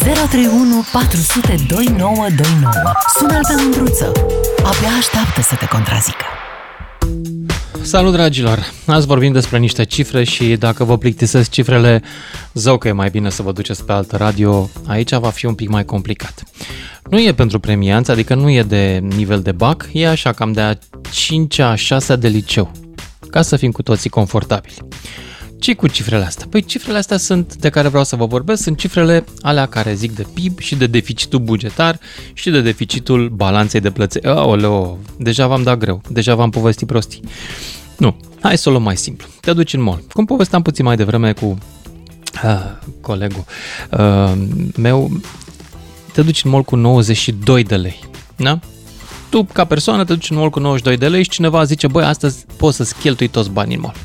031 400 2929. Sună-l pe Mândruță. Abia așteaptă să te contrazică. Salut dragilor! Azi vorbim despre niște cifre și dacă vă plictisesc cifrele, zău că e mai bine să vă duceți pe altă radio, aici va fi un pic mai complicat. Nu e pentru premianță, adică nu e de nivel de bac, e așa cam de a 5-a, 6 de liceu, ca să fim cu toții confortabili ce cu cifrele astea? Păi cifrele astea sunt, de care vreau să vă vorbesc, sunt cifrele alea care zic de PIB și de deficitul bugetar și de deficitul balanței de plăți. Aoleo, deja v-am dat greu, deja v-am povestit prostii. Nu, hai să o luăm mai simplu. Te duci în mall. Cum povesteam puțin mai devreme cu uh, colegul uh, meu, te duci în mall cu 92 de lei. Da? Tu, ca persoană, te duci în mall cu 92 de lei și cineva zice, băi, astăzi poți să-ți cheltui toți banii în mall.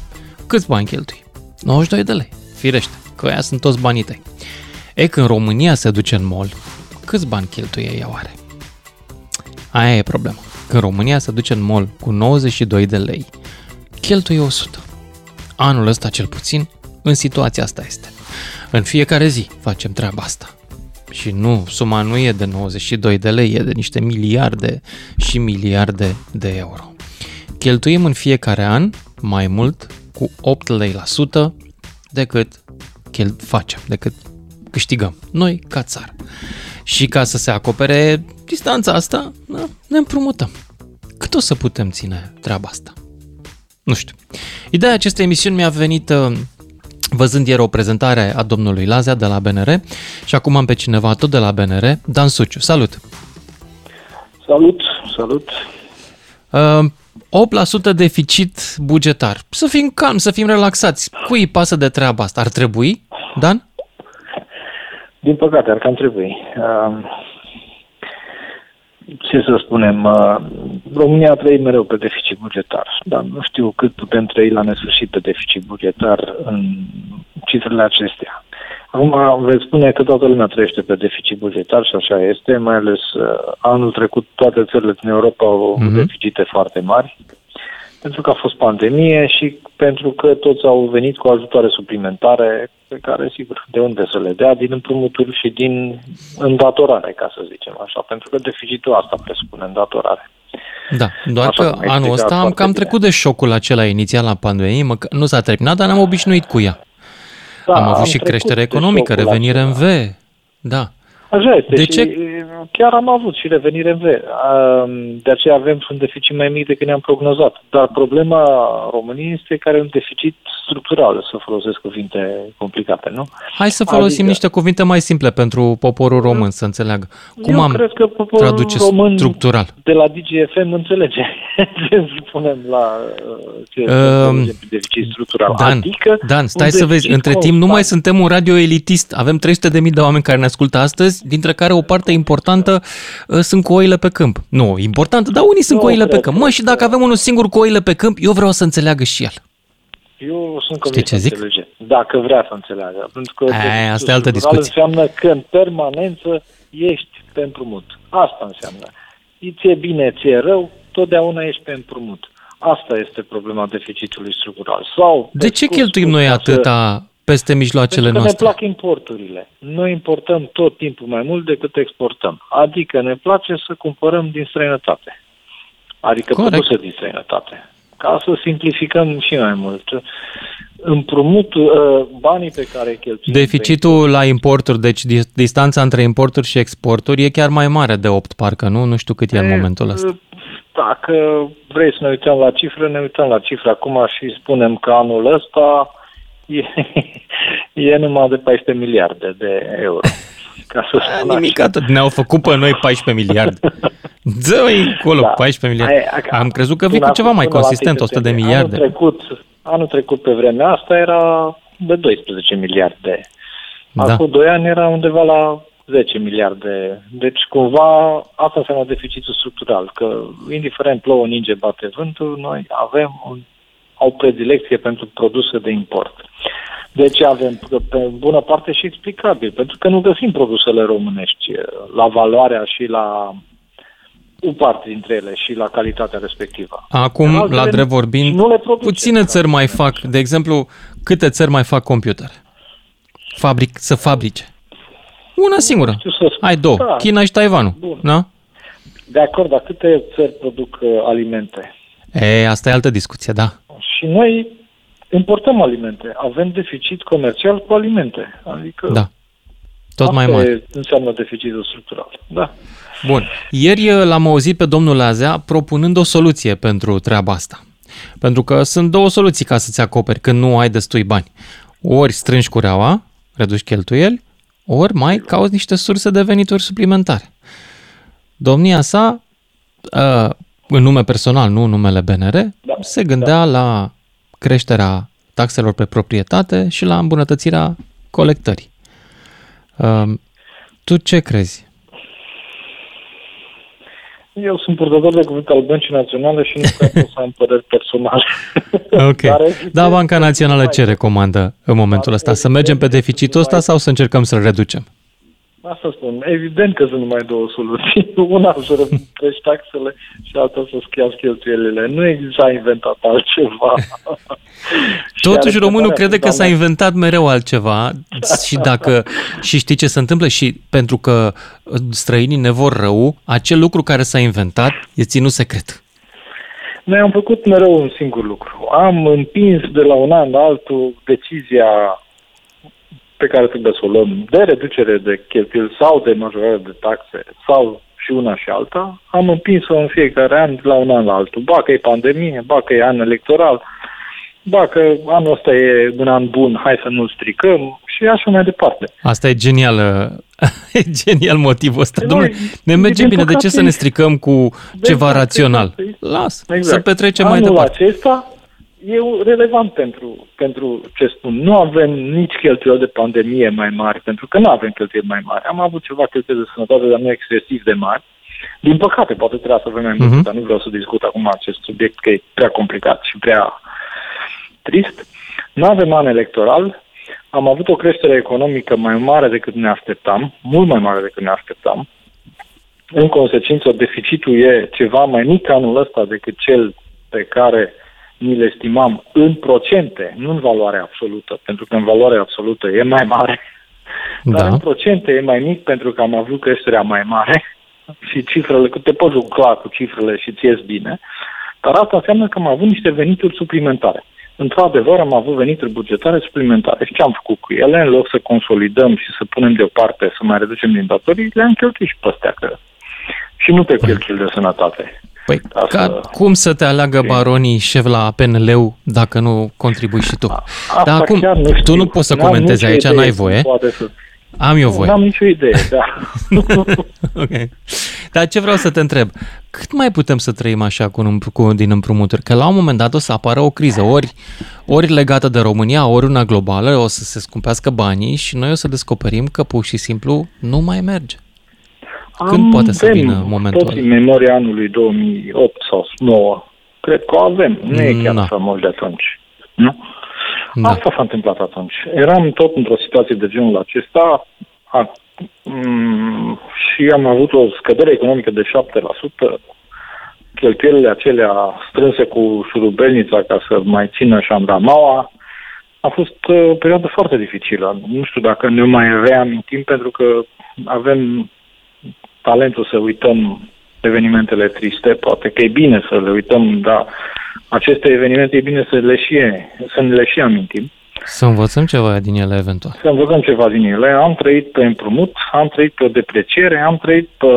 Câți bani cheltui? 92 de lei, firește, că aia sunt toți banii tăi. E, când România se duce în mall, câți bani cheltuie ea oare? Aia e problema. Când România se duce în mall cu 92 de lei, cheltuie 100. Anul ăsta cel puțin, în situația asta este. În fiecare zi facem treaba asta. Și nu, suma nu e de 92 de lei, e de niște miliarde și miliarde de euro. Cheltuim în fiecare an mai mult cu 8 lei la sută decât facem, decât câștigăm noi ca țară. Și ca să se acopere distanța asta, da, ne împrumutăm. Cât o să putem ține treaba asta? Nu știu. Ideea acestei emisiuni mi-a venit uh, văzând ieri o prezentare a domnului Lazea de la BNR și acum am pe cineva tot de la BNR, Dan Suciu. Salut! Salut, salut! Uh, 8% deficit bugetar. Să fim calmi, să fim relaxați. Cui îi pasă de treaba asta? Ar trebui, Dan? Din păcate, ar cam trebui. Ce să spunem, uh, România a trăit mereu pe deficit bugetar, dar nu știu cât putem trăi la nesfârșit pe deficit bugetar în cifrele acestea. Acum veți spune că toată lumea trăiește pe deficit bugetar și așa este, mai ales uh, anul trecut toate țările din Europa au uh-huh. deficite foarte mari, pentru că a fost pandemie și pentru că toți au venit cu ajutoare suplimentare pe care, sigur, de unde să le dea, din împrumuturi și din îndatorare, ca să zicem așa, pentru că deficitul asta presupune îndatorare. Da, doar așa că anul ăsta am cam bine. trecut de șocul acela inițial la pandemie, mă, nu s-a terminat, dar n-am obișnuit cu ea. Da, am avut am și creștere economică, revenire în V. Da. Așa este. De ce? Chiar am avut și revenire în V. De aceea avem un deficit mai mic decât ne-am prognozat. Dar problema României este că are un deficit structural, să folosesc cuvinte complicate, nu? Hai să folosim adică... niște cuvinte mai simple pentru poporul român să înțeleagă. Cum Eu am cred că poporul traduce român structural? de la DGFM înțelege ce spunem la ce uh, deficit structural. Dan, adică Dan stai să vezi, între timp nu mai suntem un radio elitist. Avem 300.000 de oameni care ne ascultă astăzi, dintre care o parte importantă uh, sunt cu oile pe câmp. Nu, importantă, dar unii sunt nu cu oile pe câmp. Mă, și dacă avem unul singur cu oile pe câmp, eu vreau să înțeleagă și el. Eu sunt convins ce zic? Înțelege, dacă vrea să înțeleagă. Pentru că Aia, asta e altă discuție. înseamnă că în permanență ești pe împrumut. Asta înseamnă. Ți-e bine, ți-e rău, totdeauna ești pe împrumut. Asta este problema deficitului structural. Sau de ce cheltuim noi atâta să... peste mijloacele Pentru că noastre? ne plac importurile. Noi importăm tot timpul mai mult decât exportăm. Adică ne place să cumpărăm din străinătate. Adică Corect. produse din străinătate ca să simplificăm și mai mult. Împrumutul, uh, banii pe care îi cheltuim... Deficitul la importuri, deci distanța între importuri și exporturi e chiar mai mare de 8, parcă, nu? Nu știu cât e, e în momentul ăsta. Dacă vrei să ne uităm la cifre, ne uităm la cifre acum și spunem că anul ăsta e, e numai de 14 miliarde de euro. Ca să spun Nimic atât, ne-au făcut pe noi 14 miliarde. Dă-i acolo, da. 14 miliarde. Ai, Am crezut că vii cu ceva mai consistent, 100 de miliarde. Anul trecut, anul trecut pe vremea asta era de 12 miliarde. Da. Acum 2 ani era undeva la 10 miliarde. Deci, cumva, asta înseamnă deficitul structural, că indiferent plouă, ninge, bate vântul, noi avem un, o predilecție pentru produse de import. De ce avem, pe bună parte și explicabil, pentru că nu găsim produsele românești la valoarea și la o parte dintre ele și la calitatea respectivă. Acum, la drept vorbind, nu le puține țări mai fac, de exemplu, câte țări mai fac computer? Fabric, să fabrice. Una singură. știu să spun. Ai două. Da. China și Taiwanul. Bun. Da? De acord, dar câte țări produc uh, alimente? E, asta e altă discuție, da. Și noi importăm alimente. Avem deficit comercial cu alimente. Adică Da. Tot mai asta mare. e- înseamnă deficitul structural. Da. Bun. Ieri uh, l-am auzit pe domnul Lazea propunând o soluție pentru treaba asta. Pentru că sunt două soluții ca să-ți acoperi când nu ai destui bani. Ori strângi cureaua, reduci cheltuieli, ori mai cauți niște surse de venituri suplimentare. Domnia sa, uh, în nume personal, nu în numele BNR, Da, se gândea la creșterea taxelor pe proprietate și la îmbunătățirea colectării. Uh, Tu ce crezi? Eu sunt purtător de cuvânt al Băncii Naționale și nu cred că o să am păreri personale. Ok. Dar evident Da, Banca că Națională mai- ce recomandă în momentul ăsta? Să mergem pe deficitul ăsta sau să încercăm să-l reducem? Asta spun. Evident că sunt numai două soluții. Una să reduci taxele și alta să schiați cheltuielile. Nu s-a inventat altceva. Și Totuși, are românul întrebarea crede că s-a doamna- inventat mereu altceva și dacă și știi ce se întâmplă și pentru că străinii ne vor rău, acel lucru care s-a inventat e ținut secret. Noi am făcut mereu un singur lucru. Am împins de la un an la altul decizia pe care trebuie să o luăm de reducere de cheltuieli sau de majorare de taxe sau și una și alta. Am împins-o în fiecare an de la un an la altul. Ba că e pandemie, ba că e an electoral, ba că anul ăsta e un an bun, hai să nu-l stricăm și așa mai departe. Asta e genial, e genial motivul ăsta. Păi Dom'le, noi, ne merge din bine, de ce păcate, să ne stricăm cu ceva Exact, rațional? exact. Las, Exact. să petrecem mai Anul departe. acesta e relevant pentru, pentru ce spun. Nu avem nici cheltuieli de pandemie mai mari, pentru că nu avem cheltuieli mai mari. Am avut ceva cheltuieli de sănătate, dar nu excesiv de mari. Din păcate, poate trebuia să avem mai mult, Mhm. dar nu vreau să discut acum acest subiect, că e prea complicat și prea trist. Nu avem an electoral, am avut o creștere economică mai mare decât ne așteptam, mult mai mare decât ne așteptam. În consecință, deficitul e ceva mai mic anul ăsta decât cel pe care ni le estimam în procente, nu în valoare absolută, pentru că în valoare absolută e mai mare, dar Da. în procente e mai mic pentru că am avut creșterea mai mare și cifrele, că te poți juca cu cifrele și ți bine, dar asta înseamnă că am avut niște venituri suplimentare. Într-adevăr, am avut venituri bugetare suplimentare. Și ce am făcut cu ele? În loc să consolidăm și să punem deoparte, să mai reducem din datorii, le-am cheltuit și pe astea. Că... Și nu pe cheltuieli de sănătate. Păi, Ca ca, să- cum să te aleagă Ok. baronii șef la PNL dacă nu contribui și tu? Asta Dar acum, chiar tu știu. nu poți să N-am comentezi nicio aici, idee n-ai cum voie. Poate să... Am eu voie. N-am nicio idee, da. ok. Dar ce vreau să te întreb, cât mai putem să trăim așa cu, un- cu din împrumuturi? Că la un moment dat o să apară o criză, ori, ori legată de România, ori una globală, o să se scumpească banii și noi o să descoperim că pur și simplu nu mai merge. Când poate să Avem vină momentul Tot ăla? în memoria anului 2008 sau 2009. Cred că o avem. Nu e chiar Da. așa mult de atunci. Nu? Da. Asta s-a întâmplat atunci. Eram tot într-o situație de genul acesta a, m- și am avut o scădere economică de 7%. Cheltuielile acelea strânse cu șurubelnița ca să mai țină șandramaua a fost uh, o perioadă foarte dificilă. Nu știu dacă ne mai reamintim pentru că avem talentul să uităm evenimentele triste, poate că e bine să le uităm, dar aceste evenimente e bine să le și, să ne le și amintim. Să învățăm ceva din ele eventual. Să învățăm ceva din ele. Am trăit pe împrumut, am trăit pe depreciere, am trăit pe,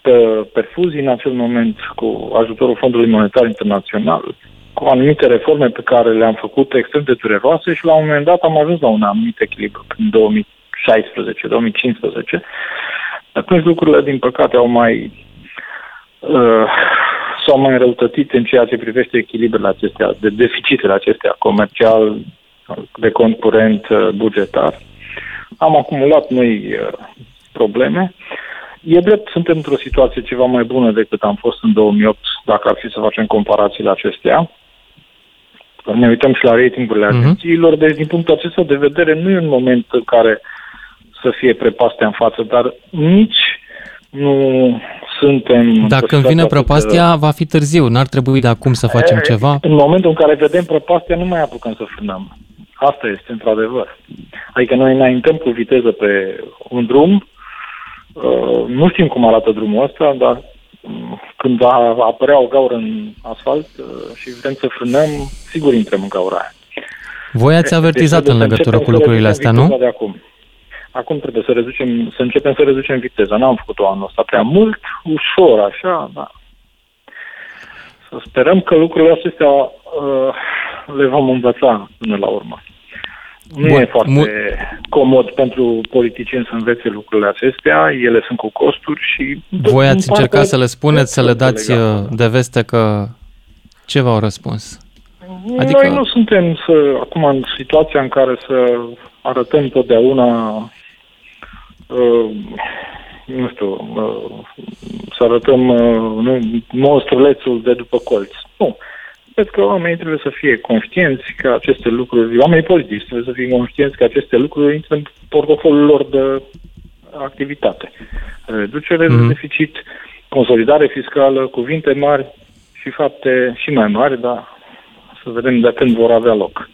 pe perfuzii în acel moment cu ajutorul Fondului Monetar Internațional, cu anumite reforme pe care le-am făcut extrem de dureroase și la un moment dat am ajuns la un anumit echilibru în 2016-2015. Atunci lucrurile, din păcate, au mai uh, s-au mai înrăutățit în ceea ce privește echilibrele acestea, de deficitele acestea comercial, de concurent uh, bugetar. Am acumulat noi uh, probleme. E drept, suntem într-o situație ceva mai bună decât am fost în 2008, dacă ar fi să facem comparațiile acestea. Ne uităm și la ratingurile Mhm. agențiilor, deci din punctul acesta de vedere nu e un moment în care să fie prepastea în față, dar nici nu suntem... într-o Dacă când situație vine atât de- prăpastia, va fi târziu. N-ar trebui de acum să facem ceva? În momentul în care vedem prăpastia, nu mai apucăm să frânăm. Asta este, într-adevăr. Adică noi înaintăm cu viteză pe un drum, uh, nu știm cum arată drumul ăsta, dar mm, când va apărea o gaură în asfalt uh, și vrem să frânăm, sigur intrăm în gaura aia. Voi ați avertizat deci, în legătură cu lucrurile astea, nu? De acum. Acum trebuie să, reducem, să începem să reducem viteza. N-am făcut-o anul ăsta prea mult, ușor, așa, da. Să sperăm că lucrurile acestea uh, le vom învăța până la urmă. Nu Bun. e foarte Mu- comod pentru politicieni să învețe lucrurile acestea, ele sunt cu costuri și... Voi ați încercat să le spuneți, să le dați legal. Uh, de veste că ce v-au răspuns? Adică... Noi nu suntem să, acum în situația în care să arătăm totdeauna uh, nu știu, uh, să arătăm uh, nu, monstrulețul de după colț. Nu. Cred că oamenii trebuie să fie conștienți că aceste lucruri, oamenii politici trebuie să fie conștienți că aceste lucruri intră în portofoliul lor de activitate. Reducere mm-hmm. de mhm. deficit, consolidare fiscală, cuvinte mari și fapte și mai mari, dar să vedem de când vor avea loc.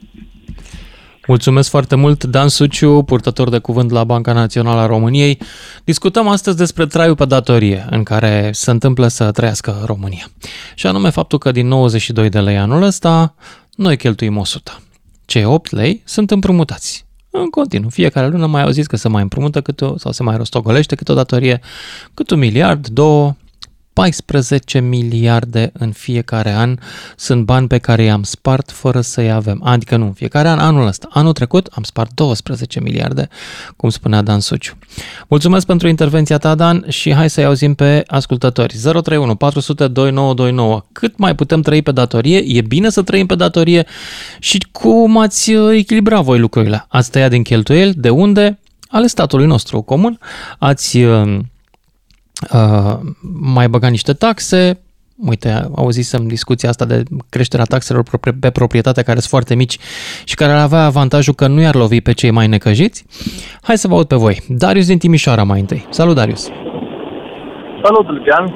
Mulțumesc foarte mult, Dan Suciu, purtător de cuvânt la Banca Națională a României. Discutăm astăzi despre traiul pe datorie în care se întâmplă să trăiască România. Și anume faptul că din 92 de lei anul ăsta, noi cheltuim 100. Cei 8 lei sunt împrumutați. În continuu, fiecare lună mai auziți că se mai împrumută câte o, sau se mai rostogolește câte o datorie, cât un miliard, două, 14 miliarde în fiecare an sunt bani pe care i-am spart fără să-i avem. Adică nu, în fiecare an, anul ăsta. Anul trecut am spart 12 miliarde, cum spunea Dan Suciu. Mulțumesc pentru intervenția ta, Dan, și hai să-i auzim pe ascultători. 031 400 2929. Cât mai putem trăi pe datorie? E bine să trăim pe datorie? Și cum ați uh, echilibra voi lucrurile? Ați tăiat din cheltuieli? De unde? Ale statului nostru comun. Ați uh, uh, mai băga niște taxe, uite, auzisem discuția asta de creșterea taxelor pe proprietate care sunt foarte mici și care ar avea avantajul că nu i-ar lovi pe cei mai necăjiți. Hai să vă aud pe voi. Darius din Timișoara mai întâi. Salut, Darius! Salut, Lucian!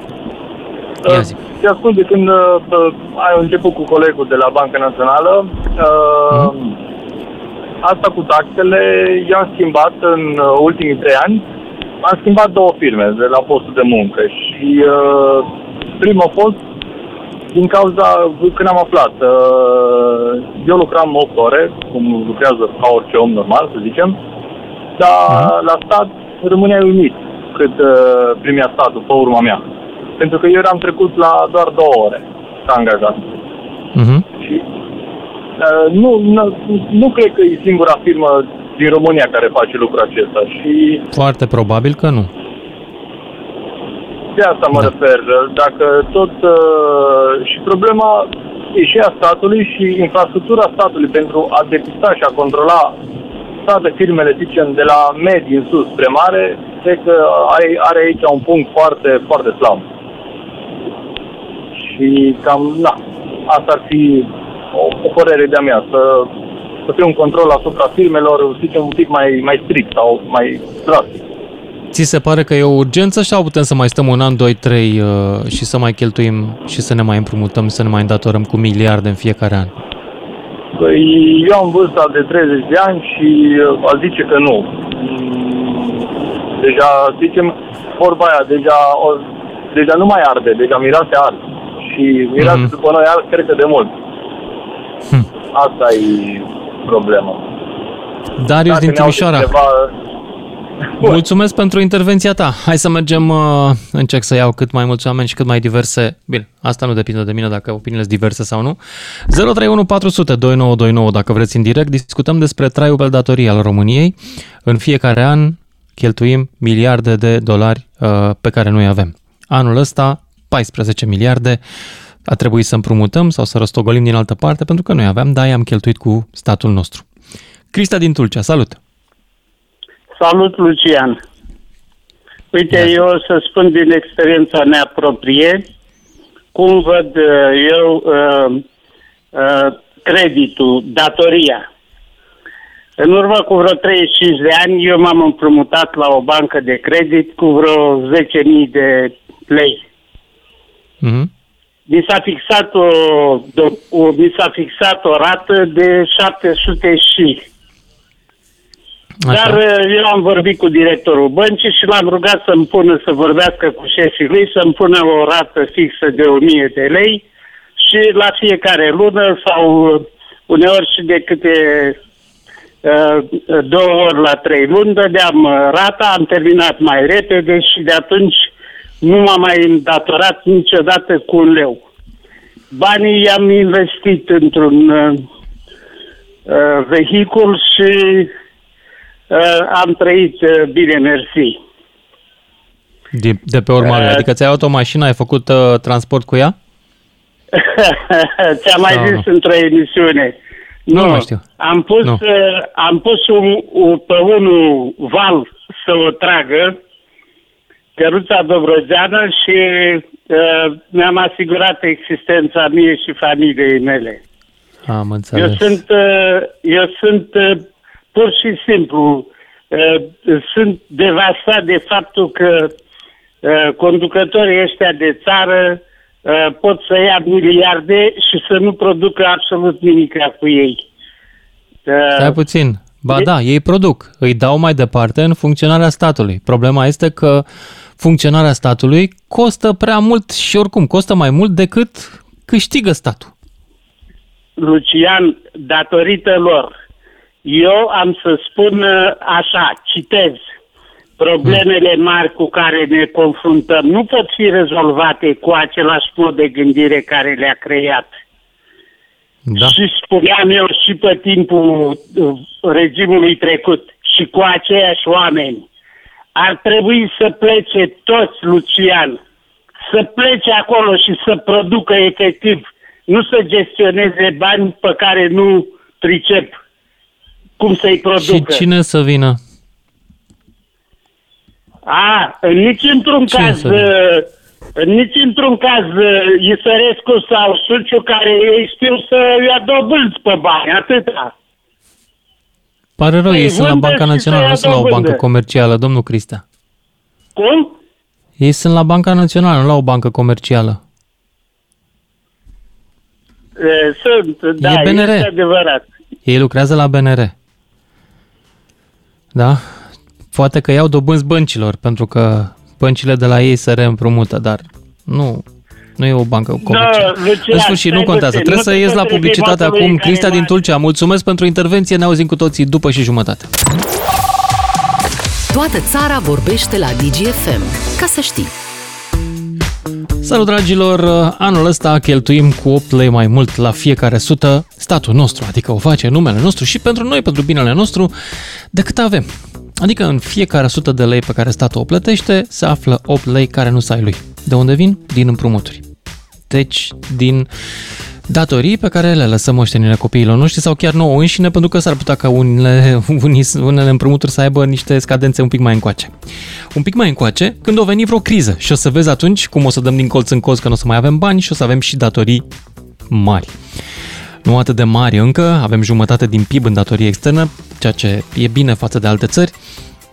Ia zi. Te ascult de când uh, ai început cu colegul de la Banca Națională. Uh, mm-hmm. Asta cu taxele i-am schimbat în uh, ultimii trei ani am schimbat două firme de la postul de muncă și uh, prima a fost din cauza, când am aflat, uh, eu lucram 8 ore, cum lucrează ca orice om normal, să zicem, dar uh-huh. la stat rămânea uimit cât uh, primea statul pe urma mea. Pentru că eu eram trecut la doar două ore ca angajat. Uh-huh. Și uh, nu, nu, nu cred că e singura firmă din România care face lucrul acesta. Și Foarte probabil că nu. De asta mă da. refer. Dacă tot... Uh, și problema e și a statului și infrastructura statului pentru a depista și a controla toate firmele, zicem, de la medii în sus spre mare, cred că are, are aici un punct foarte, foarte slab. Și cam, na, asta ar fi o, o părere de-a mea, să să fie un control asupra firmelor, să zicem, un pic mai, mai strict sau mai drastic. Ți se pare că e o urgență sau putem să mai stăm un an, doi, trei uh, și să mai cheltuim și să ne mai împrumutăm, să ne mai îndatorăm cu miliarde în fiecare an? Păi, eu am vârsta de 30 de ani și uh, aș zice că nu. Mm, deja, zicem, vorba aia, deja, o, deja nu mai arde, deja miroase ard. Și miroase mm-hmm. după noi ard, cred că de mult. Hm. Asta e problemă. Darius Dacă din Timișoara. Ceva... Mulțumesc pentru intervenția ta. Hai să mergem, uh, încerc să iau cât mai mulți oameni și cât mai diverse. Bine, asta nu depinde de mine dacă opiniile sunt diverse sau nu. 031 400 2929 dacă vreți în direct. Discutăm despre traiul pe datorie al României. În fiecare an cheltuim miliarde de dolari uh, pe care noi avem. Anul ăsta 14 miliarde a trebuit să împrumutăm sau să răstogolim din altă parte pentru că noi aveam, dar am cheltuit cu statul nostru. Crista din Tulcea, salut! Salut, Lucian! Uite, da. eu o să spun din experiența mea proprie cum văd uh, eu uh, uh, creditul, datoria. În urmă cu vreo 35 de ani, eu m-am împrumutat la o bancă de credit cu vreo 10.000 de lei. Mm-hmm mi s-a fixat o, o, mi s-a fixat o rată de 700 și. Așa. Dar uh, eu am vorbit cu directorul băncii și l-am rugat să-mi pună să vorbească cu șefii lui, să-mi pună o rată fixă de 1000 de lei și la fiecare lună sau uh, uneori și de câte uh, două ori la trei luni dădeam rata, am terminat mai repede și de atunci nu m-am mai îndatorat niciodată cu un leu. Banii i-am investit într-un uh, vehicul și Uh, am trăit uh, bine, mersi. De, de pe urmă, uh, adică ți-ai luat o mașină, ai făcut uh, transport cu ea? Ți-am mai zis nu. într-o emisiune. Nu, nu mai știu. Am pus, nu. Uh, am pus un, un, pe unul val să o tragă, căruța Dobrogeană și uh, mi-am asigurat existența mie și familiei mele. Am înțeles. Eu sunt, uh, eu sunt uh, pur și simplu uh, sunt devastat de faptul că uh, conducătorii ăștia de țară uh, pot să ia miliarde și să nu producă absolut nimic cu ei. Stai puțin. Ba de... da, ei produc. Îi dau mai departe în funcționarea statului. Problema este că funcționarea statului costă prea mult și oricum costă mai mult decât câștigă statul. Lucian, datorită lor, eu am să spun uh, așa, citez, problemele mari cu care ne confruntăm nu pot fi rezolvate cu același mod de gândire care le-a creat. Da. Și spuneam eu și pe timpul uh, regimului trecut și cu aceiași oameni. Ar trebui să plece toți, Lucian, să plece acolo și să producă efectiv, nu să gestioneze bani pe care nu pricep cum să-i producă. Și cine să vină? A, nici într-un cine caz, nici într-un caz Isărescu sau Suciu care ei știu să ia dobânzi pe bani, atâta. Pare rău, ei păi sunt la Banca Națională, nu sunt la o bancă comercială, domnul Cristea. Cum? Ei sunt la Banca Națională, nu la o bancă comercială. Sunt, da, e BNR. este adevărat. Ei lucrează la BNR. Da? Poate că iau dobânzi băncilor, pentru că băncile de la ei se reîmprumută, dar nu, nu e o bancă comercială. Da, în sfârșit, nu contează. Trebuie nu să ies la publicitate acum. Cristia din Tulcea, mulțumesc pentru intervenție. Ne auzim cu toții după și jumătate. Toată țara vorbește la DGFM. Ca să știi. Salut dragilor! Anul ăsta cheltuim cu 8 lei mai mult la fiecare sută statul nostru, adică o face numele nostru și pentru noi, pentru binele nostru, decât avem. Adică în fiecare sută de lei pe care statul o plătește, se află 8 lei care nu să ai lui. De unde vin? Din împrumuturi. Deci, din datorii pe care le lăsăm moștenire copiilor noștri sau chiar nouă înșine, pentru că s-ar putea ca unele, unele împrumuturi să aibă niște scadențe un pic mai încoace. Un pic mai încoace când o veni vreo criză și o să vezi atunci cum o să dăm din colț în colț că nu o să mai avem bani și o să avem și datorii mari. Nu atât de mari încă, avem jumătate din PIB în datorie externă, ceea ce e bine față de alte țări,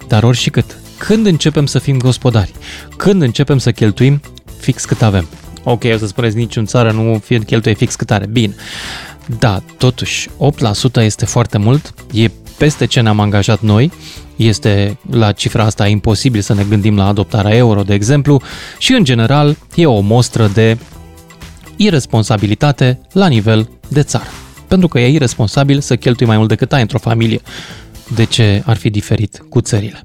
dar ori și cât. Când începem să fim gospodari? Când începem să cheltuim fix cât avem? Ok, o să spuneți niciun țară nu fie cheltuie fix cât are. Bine. Da, totuși, 8% este foarte mult, e peste ce ne-am angajat noi, este la cifra asta imposibil să ne gândim la adoptarea euro, de exemplu, și în general e o mostră de irresponsabilitate la nivel de țară. Pentru că e irresponsabil să cheltui mai mult decât ai într-o familie. De ce ar fi diferit cu țările?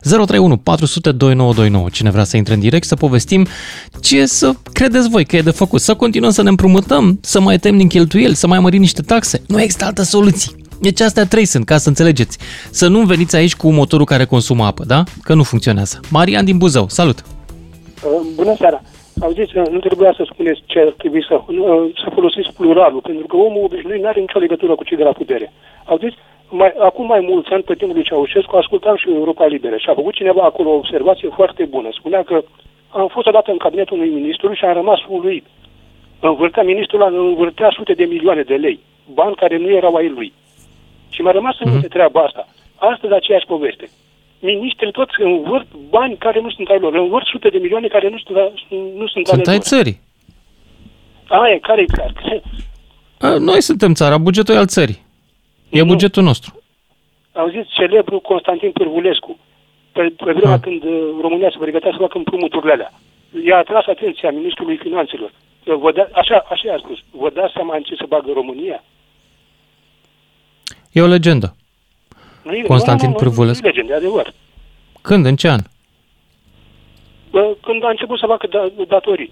031 400 2929. Cine vrea să intre în direct, să povestim ce să credeți voi că e de făcut. Să continuăm să ne împrumutăm, să mai tem din cheltuieli, să mai mărim niște taxe. Nu există altă soluție. Deci astea trei sunt, ca să înțelegeți. Să nu veniți aici cu motorul care consumă apă, da? Că nu funcționează. Marian din Buzău, salut! Uh, bună seara! Auziți, nu trebuia să spuneți ce ar trebui să, uh, să folosiți pluralul, pentru că omul obișnuit nu are nicio legătură cu cei de la putere. Auziți, mai, acum mai mulți ani, pe timpul lui Ceaușescu, ascultam și Europa Liberă și a făcut cineva acolo o observație foarte bună. Spunea că am fost odată în cabinetul unui ministru și am rămas uluit. Învârtea ministrul, învârtea sute de milioane de lei, bani care nu erau ai lui. Și mi-a rămas în minte mm-hmm. treaba asta. Astăzi aceeași poveste. Ministrii toți învârt bani care nu sunt ai lor. Învârt sute de milioane care nu sunt, nu sunt, sunt ai țării. Aia, care-i clar? Noi suntem țara, bugetul e al țării. E nu. bugetul nostru. Auziți, celebrul Constantin Pârvulescu, pe, pe vremea Ah. când uh, România se pregătea să facă împrumuturile alea. I-a atras atenția ministrului finanțelor. Vă da, așa, așa i-a spus. Vă dați seama în ce se bagă România? E o legendă. Nu e, Constantin nu, nu, nu, Pârvulescu. Nu e legend, e adevăr. Când? În ce an? Bă, Când a început să facă da, datorii.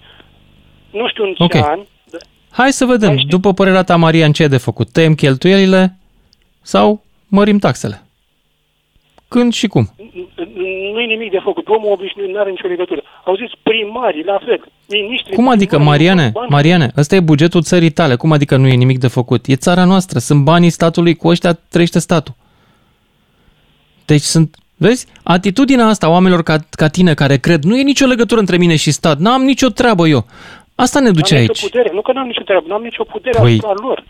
Nu știu în ce Ok. an, da, Hai să vedem. Mai știu. După părerea ta, Marian, ce e de făcut? Tăiem cheltuielile sau mărim taxele? Când și cum? nu e nimic de făcut. Omul obișnuit nu are nicio legătură. Auziți, primarii, la fel, ministrii... Cum adică, primarii, Mariane? bani- Mariane, ăsta e bugetul țării tale. Cum adică nu e nimic de făcut? E țara noastră. Sunt banii statului, cu ăștia trăiește statul. Deci sunt, vezi, atitudinea asta a oamenilor ca, ca tine care cred, nu e nicio legătură între mine și stat, n-am nicio treabă eu. Asta ne duce N-am aici. nicio putere. Nu că n-am nicio treabă, n-am nicio putere Păi- asupra lor.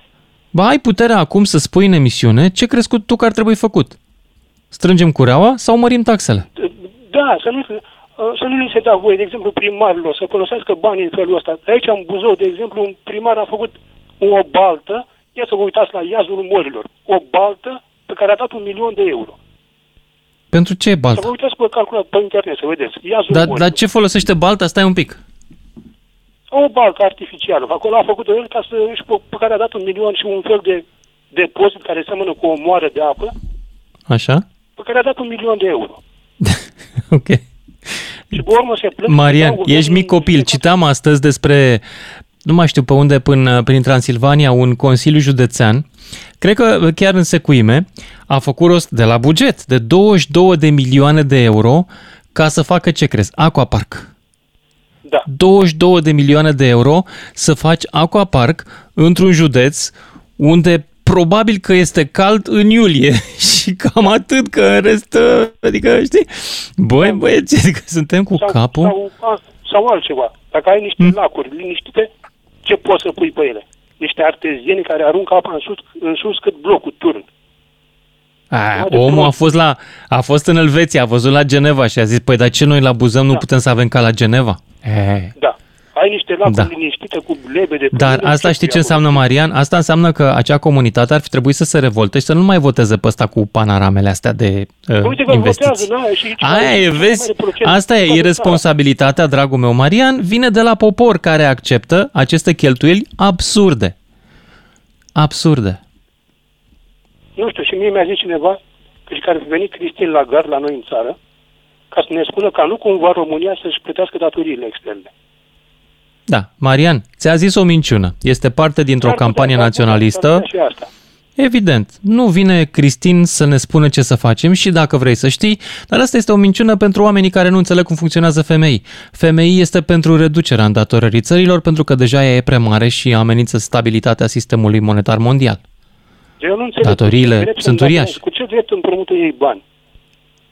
Ba, ai puterea acum să spui în emisiune ce crezi că tu că ar trebui făcut. Strângem cureaua sau mărim taxele? Da, să nu, să nu li se dea voie, de exemplu, primarilor să folosească banii în felul ăsta. Aici, în Buzău, de exemplu, un primar a făcut o baltă, ia să vă uitați la iazul morilor, o baltă pe care a dat un milion de euro. Pentru ce e Să vă baltă? uitați pe calculat pe internet, să vedeți. Iazul Dar, morilor. dar ce folosește balta? Stai un pic. O baltă artificială. Acolo a făcut-o el ca să își, pe care a dat un milion și un fel de depozit care seamănă cu o moară de apă, Așa? pe care a dat un milion de euro. ok. Și pe urmă se plâng. Marian, dau ești mic guvernul- copil. Citeam astăzi despre, nu mai știu pe unde, până, prin Transilvania, un consiliu județean, cred că chiar în secuime, a făcut rost de la buget de 22 de milioane de euro ca să facă ce crezi? Aquapark. Da. 22 de milioane de euro să faci aquapark într-un județ unde probabil că este cald în iulie și cam atât, că în rest, adică, știi? Băi, băieți, adică suntem cu sau, capul. Sau, a, sau altceva. Dacă ai niște Hmm? lacuri liniștite, ce poți să pui pe ele? Niște artezieni care aruncă apa în sus, în sus cât blocul turn. A, de omul a prost. fost, la, a fost în Elveția, a văzut la Geneva și a zis, păi, dar ce noi la Buzău nu Da. putem să avem ca la Geneva? E, Da. Ai niște lacuri Da. da. liniștite cu lebede. pe Dar ele, asta știi ce pui acolo? înseamnă, Marian? Asta înseamnă că acea comunitate ar fi trebuit să se revolte și să nu mai voteze pe ăsta cu panoramele astea de uh, Uite că investiții. votează, da, și aici Aia e, cel mai vezi, mare procent. asta e, Toată e țara. responsabilitatea, dragul meu Marian, vine de la popor care acceptă aceste cheltuieli absurde. Absurde. Nu știu, și mie mi-a zis cineva, că și care a venit Cristin Lagarde la noi în țară, ca să ne spună ca nu cumva România să-și plătească datoriile externe. Da, Marian, ți-a zis o minciună. Este parte dintr-o S-ar putea, campanie s-ar putea, naționalistă. s-ar putea Și asta. Evident, nu vine Cristin să ne spună ce să facem și dacă vrei să știi, dar asta este o minciună pentru oamenii care nu înțeleg cum funcționează FMI. FMI este pentru reducerea îndatorării țărilor pentru că deja ea e prea mare și amenință stabilitatea sistemului monetar mondial. Eu nu înțeleg. Datoriile Cu ce drept sunt îmi uriașe. Cu ce drept împrumută ei bani?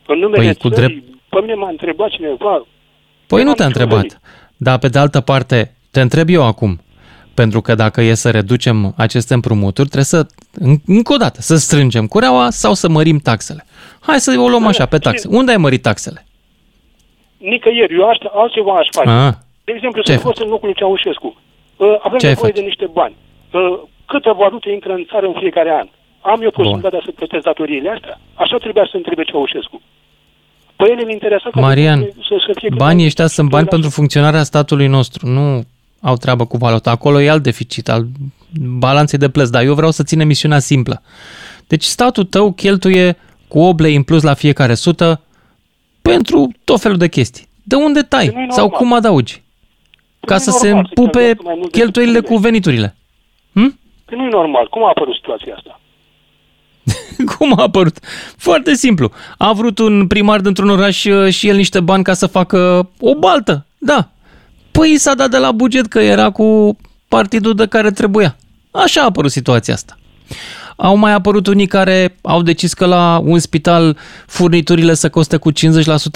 În numele Păi, cu țării, drept- pe mine m-a întrebat cineva, Păi nu am te-a nicio întrebat, idee. dar pe de altă parte, te întreb eu acum, pentru că dacă e să reducem aceste împrumuturi, trebuie să, în- încă o dată, să strângem cureaua sau să mărim taxele. Hai să o luăm Da, așa, pe și- taxe. Unde ai mărit taxele? nicăieri, eu asta, altceva aș face. Ah, De exemplu, Ce ai să fost în locul lui Ceaușescu. Uh, Avem Ce ai nevoie face? de niște bani. Uh, Câtă valută intră în țară în fiecare an? Am eu posibilitatea să plătesc datoriile astea? Așa trebuia să întrebe Ceaușescu. Pe ele îl interesa ca Marian, să, să fie cât Banii mai- ăștia sunt bani pentru funcționarea statului nostru, nu au treabă cu valuta. Acolo e alt deficit al balanței de plăți, dar eu vreau să țin emisiunea simplă. Deci statul tău cheltuie cu 8 lei în plus la fiecare sută pentru tot felul de chestii. De unde tai? Păi nu e Sau normal. cum adaugi? Ca nu e să se normal să împupe cheltuiască mai mult decât cheltuielile cu primește. veniturile. Hm? Că nu e normal. Cum a apărut situația asta? Cum a apărut? Foarte simplu. A vrut un primar dintr-un oraș uh, și el niște bani ca să facă o baltă. Da. Păi i s-a dat de la buget că era cu partidul de care trebuia. Așa a apărut situația asta. Au mai apărut unii care au decis că la un spital furniturile să coste cu 50%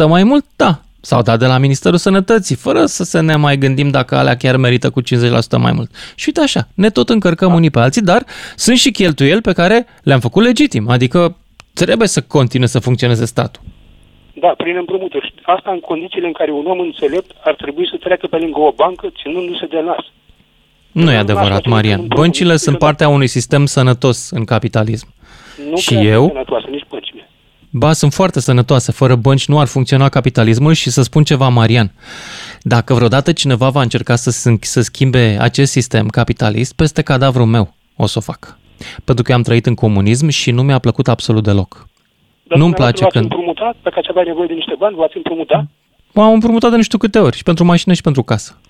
mai mult? Da. S-au dat de la Ministerul Sănătății, fără să se ne mai gândim dacă alea chiar merită cu 50% mai mult. Și uite așa, ne tot încărcăm unii pe alții, dar sunt și cheltuieli pe care le-am făcut legitim. Adică trebuie să continue să funcționeze statul. Da, prin împrumuturi. Asta în condițiile în care un om înțelept ar trebui să treacă pe lângă o bancă ținându-se de nas. Nu e adevărat, Marian. Băncile sunt partea unui sistem sănătos în capitalism. Nu Și prea eu? sunt sănătoase, nici băncile. Ba, sunt foarte sănătoase. Fără bănci nu ar funcționa capitalismul și să spun ceva, Marian. Dacă vreodată cineva va încerca să, s- să schimbe acest sistem capitalist, peste cadavrul meu o să o fac. Pentru că eu am trăit în comunism și nu mi-a plăcut absolut deloc. Dar Nu-mi dumneavoastră place când- V-ați împrumutat, dacă ați avea nevoie de niște bani, v-ați împrumutat? M-am împrumutat de nu știu câte ori, și pentru mașină și pentru casă.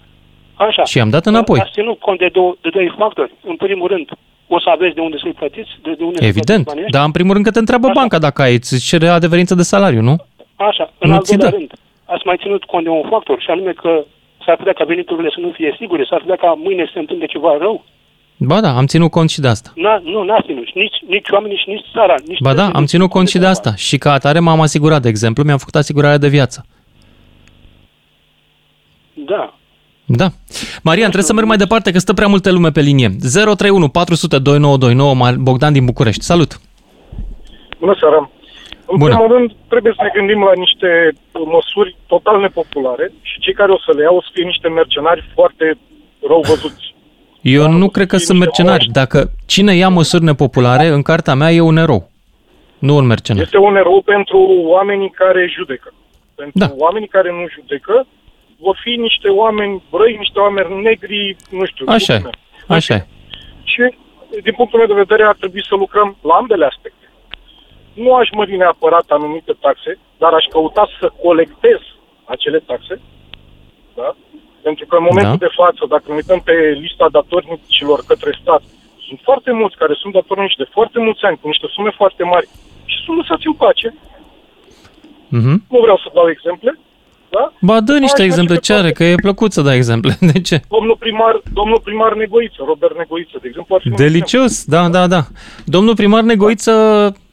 Așa. Și am dat înapoi. Ați ținut cont de, două, de doi factori. În primul rând, o să aveți de unde să-i plătiți, de, de unde să Evident, plătiți banii ăștia. dar în primul rând că te întreabă Așa. banca dacă ai, îți cere adeverință de salariu, nu? Așa. În Nu al ți doilea dă. rând, ați mai ținut cont de un factor, și anume că s-ar putea ca veniturile să nu fie sigure, s-ar putea ca mâine să se întâmple ceva rău. Ba da, am ținut cont și de asta. Na, nu, n-ați ținut. Și Nici, nici oamenii și nici țara. Nici Ba da, țările am nu ținut cont și de treaba asta. Și ca atare m-am asigurat, de exemplu, mi-am făcut asigurarea de viață. Da. Da. Marian, trebuie să merg mai departe, că stă prea multe lume pe linie. 031 400 2929, Mar- Bogdan din București. Salut! Bună seara! În Bună. primul rând, trebuie să ne gândim la niște măsuri total nepopulare și cei care o să le iau o să fie niște mercenari foarte rău văzuți. Eu Da, nu o să cred că fie sunt niște mercenari. moaște. Dacă cine ia măsuri nepopulare, în cartea mea e un erou, nu un mercenar. Este un erou pentru oamenii care judecă. Pentru Da. oamenii care nu judecă, vor fi niște oameni răi, niște oameni negri, nu știu. Așa e, cum e. așa e. Și, din punctul meu de vedere, ar trebui să lucrăm la ambele aspecte. Nu aș mări neapărat anumite taxe, dar aș căuta să colectez acele taxe, da? Pentru că în momentul Da. de față, dacă ne uităm pe lista datornicilor către stat, sunt foarte mulți care sunt datornici de foarte mulți ani, cu niște sume foarte mari și sunt lăsați în pace. Mhm. Nu vreau să dau exemple, da? Ba, dă niște Hai, exemple, merge ce pe are, toate. că e plăcut să dai exemple. De ce? Domnul primar, domnul primar Negoiță, Robert Negoiță, de exemplu, ar fi un exemplu. Delicios, da, da, da. Domnul primar Negoiță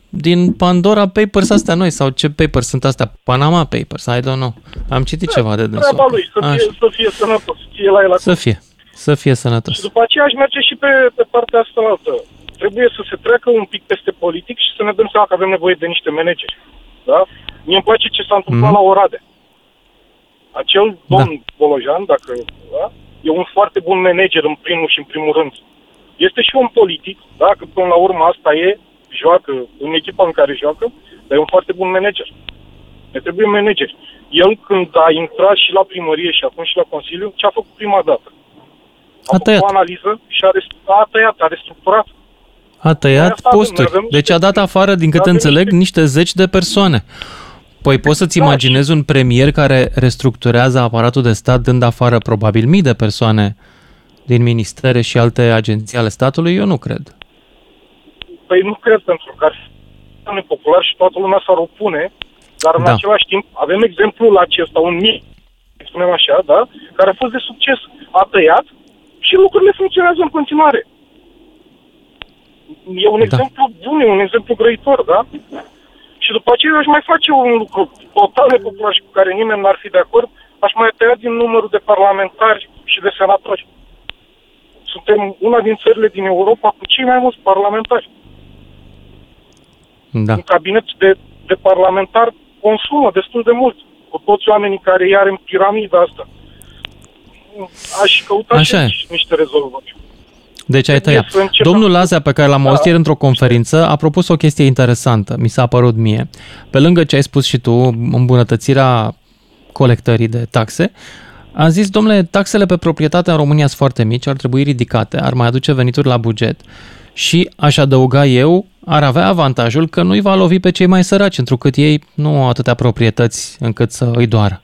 din Pandora Papers astea noi, sau ce papers sunt astea? Panama Papers, I don't know. Am citit ceva de dânsul. Treaba lui, să fie, Așa. să fie sănătos, să fie la el acolo. Să fie, să fie Și sănătos. după aceea aș merge și pe, pe partea asta altă. Trebuie să se treacă un pic peste politic și să ne dăm seama că avem nevoie de niște manageri. Da? Mie îmi place ce s-a întâmplat Mhm. la Oradea. Acel domn da. Bolojan, dacă da, e un foarte bun manager în primul și în primul rând. Este și un politic, da, că până la urmă asta e, joacă în echipa în care joacă, dar e un foarte bun manager. Ne trebuie manageri. El când a intrat și la primărie și acum și la Consiliu, ce a făcut prima dată? A, A făcut tăiat. o analiză și a, rest- a tăiat, a restructurat. A tăiat Asta avem, posturi. avem Deci a dat afară, din câte avem înțeleg, niște- niște zeci de persoane. Păi poți să-ți Da, imaginezi un premier care restructurează aparatul de stat dând afară probabil mii de persoane din ministere și alte agenții ale statului? Eu nu cred. Păi nu cred, pentru că ar fi nepopular și toată lumea s-ar opune, dar în Da. același timp avem exemplul acesta, un mic, să spunem așa, da, care a fost de succes. A tăiat și lucrurile funcționează în continuare. E un Da. exemplu bun, e un exemplu grăitor, da? Și după aceea aș mai face un lucru total nepopular și cu care nimeni n-ar fi de acord, aș mai tăia din numărul de parlamentari și de senatori. Suntem una din țările din Europa cu cei mai mulți parlamentari Da. un cabinet de, de parlamentar consumă destul de mult cu toți oamenii care iar în piramida asta. Aș căuta Așa și e. aici niște rezolvări. Deci ai Trebuie tăiat. să începem- Domnul Lazea, pe care l-am Da. auzit ieri într-o conferință, a propus o chestie interesantă, mi s-a părut mie. Pe lângă ce ai spus și tu, îmbunătățirea colectării de taxe, a zis, domnule, taxele pe proprietate în România sunt foarte mici, ar trebui ridicate, ar mai aduce venituri la buget și, aș adăuga eu, ar avea avantajul că nu-i va lovi pe cei mai săraci, întrucât ei nu au atâtea proprietăți încât să îi doară.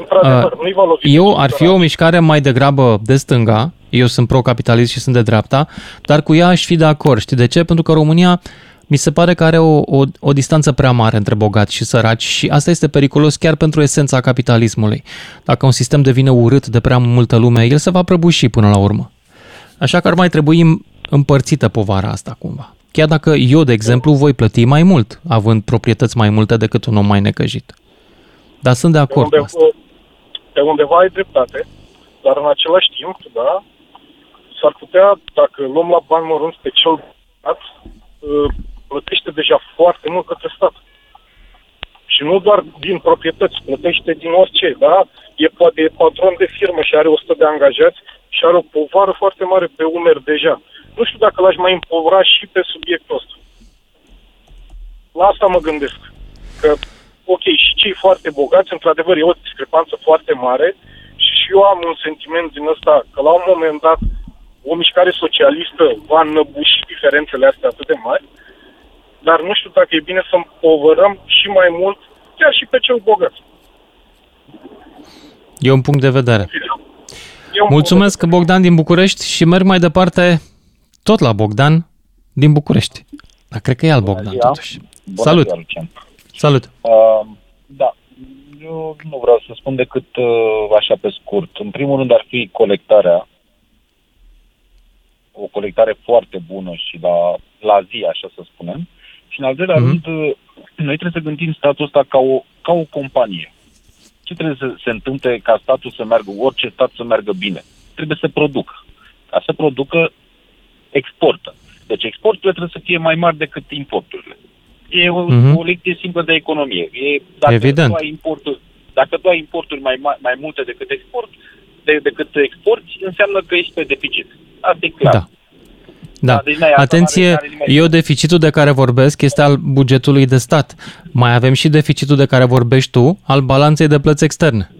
Într-adevăr, Uh, nu-i va lovi. Eu ar fi o mișcare mai degrabă de stânga, eu sunt pro-capitalist și sunt de dreapta, dar cu ea aș fi de acord. Știi de ce? Pentru că România mi se pare că are o, o, o distanță prea mare între bogați și săraci și asta este periculos chiar pentru esența capitalismului. Dacă un sistem devine urât de prea multă lume, el se va prăbuși până la urmă. Așa că ar mai trebui îm- împărțită povara asta cumva. Chiar dacă eu, de exemplu, voi plăti mai mult, având proprietăți mai multe decât un om mai necăjit. Dar sunt de Pe, acord unde, cu asta. pe undeva ai dreptate, dar în același timp, da, s-ar putea, dacă luăm la bani mărunți pe cel dat, uh, plătește deja foarte mult către stat. Și nu doar din proprietăți, plătește din orice, da? E poate e patron de firmă și are 100 de angajați și are o povară foarte mare pe umeri deja. Nu știu dacă l-aș mai împovra și pe subiectul ăsta. La asta mă gândesc. Că, ok, și cei foarte bogați, într-adevăr, e o discrepanță foarte mare și eu am un sentiment din ăsta că la un moment dat o mișcare socialistă va înăbuși diferențele astea atât de mari, dar nu știu dacă e bine să împovărăm și mai mult chiar și pe cel bogat. E un punct de vedere. E un Mulțumesc, Bogdan din București și merg mai departe tot la Bogdan din București. Dar cred că e al Bogdan, ziua. totuși. Bună Salut! ziua, Lucian. Salut! Uh, da, eu nu vreau să spun decât uh, așa pe scurt. În primul rând ar fi colectarea, o colectare foarte bună și la, la zi, așa să spunem. Și în al doilea Mhm. rând, uh, noi trebuie să gândim statul ăsta ca o, ca o companie. Ce trebuie să se întâmple ca statul să meargă, orice stat să meargă bine? Trebuie să producă. Ca să producă, exportă. Deci exporturile trebuie să fie mai mari decât importurile. E o, Mhm. uh-huh. o lecție simplă de economie. E, dacă Evident. Tu ai importuri, dacă tu ai importuri mai, ma- mai multe decât export, de, decât exporti, înseamnă că ești pe deficit. Asta e clar. Da. Da. Da, deci n-ai- asta Atenție, n-are- n-are nimeni. eu deficitul de care vorbesc este al bugetului de stat. Mai avem și deficitul de care vorbești tu, al balanței de plăți externe.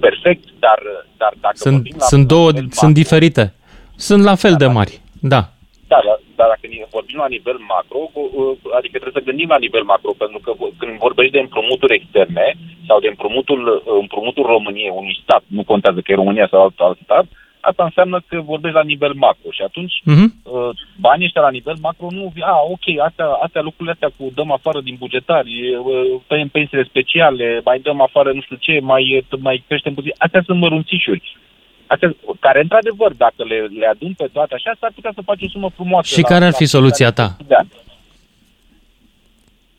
Perfect, dar, dar dacă Sunt, vorbim la sunt două, nivel sunt macro- diferite. Sunt la fel de mari. Da. Da, dar, dar dacă ne vorbim la nivel macro, uh, adică trebuie să gândim la nivel macro, pentru că când vorbești de împrumuturi externe sau de împrumutul, uh, împrumutul României, unui stat, nu contează că e România sau alt, alt stat, asta înseamnă că vorbești la nivel macro și atunci Mhm. uh, banii ăștia la nivel macro nu, a, ok, astea, astea lucrurile astea cu dăm afară din bugetari, uh, tăiem pensiile speciale, mai dăm afară nu știu ce, mai, mai creștem puțin, astea sunt mărunțișuri. Astea, care, într-adevăr, dacă le, le adun pe toate așa, s-ar putea să faci o sumă frumoasă. Și care ar fi soluția ta? Da.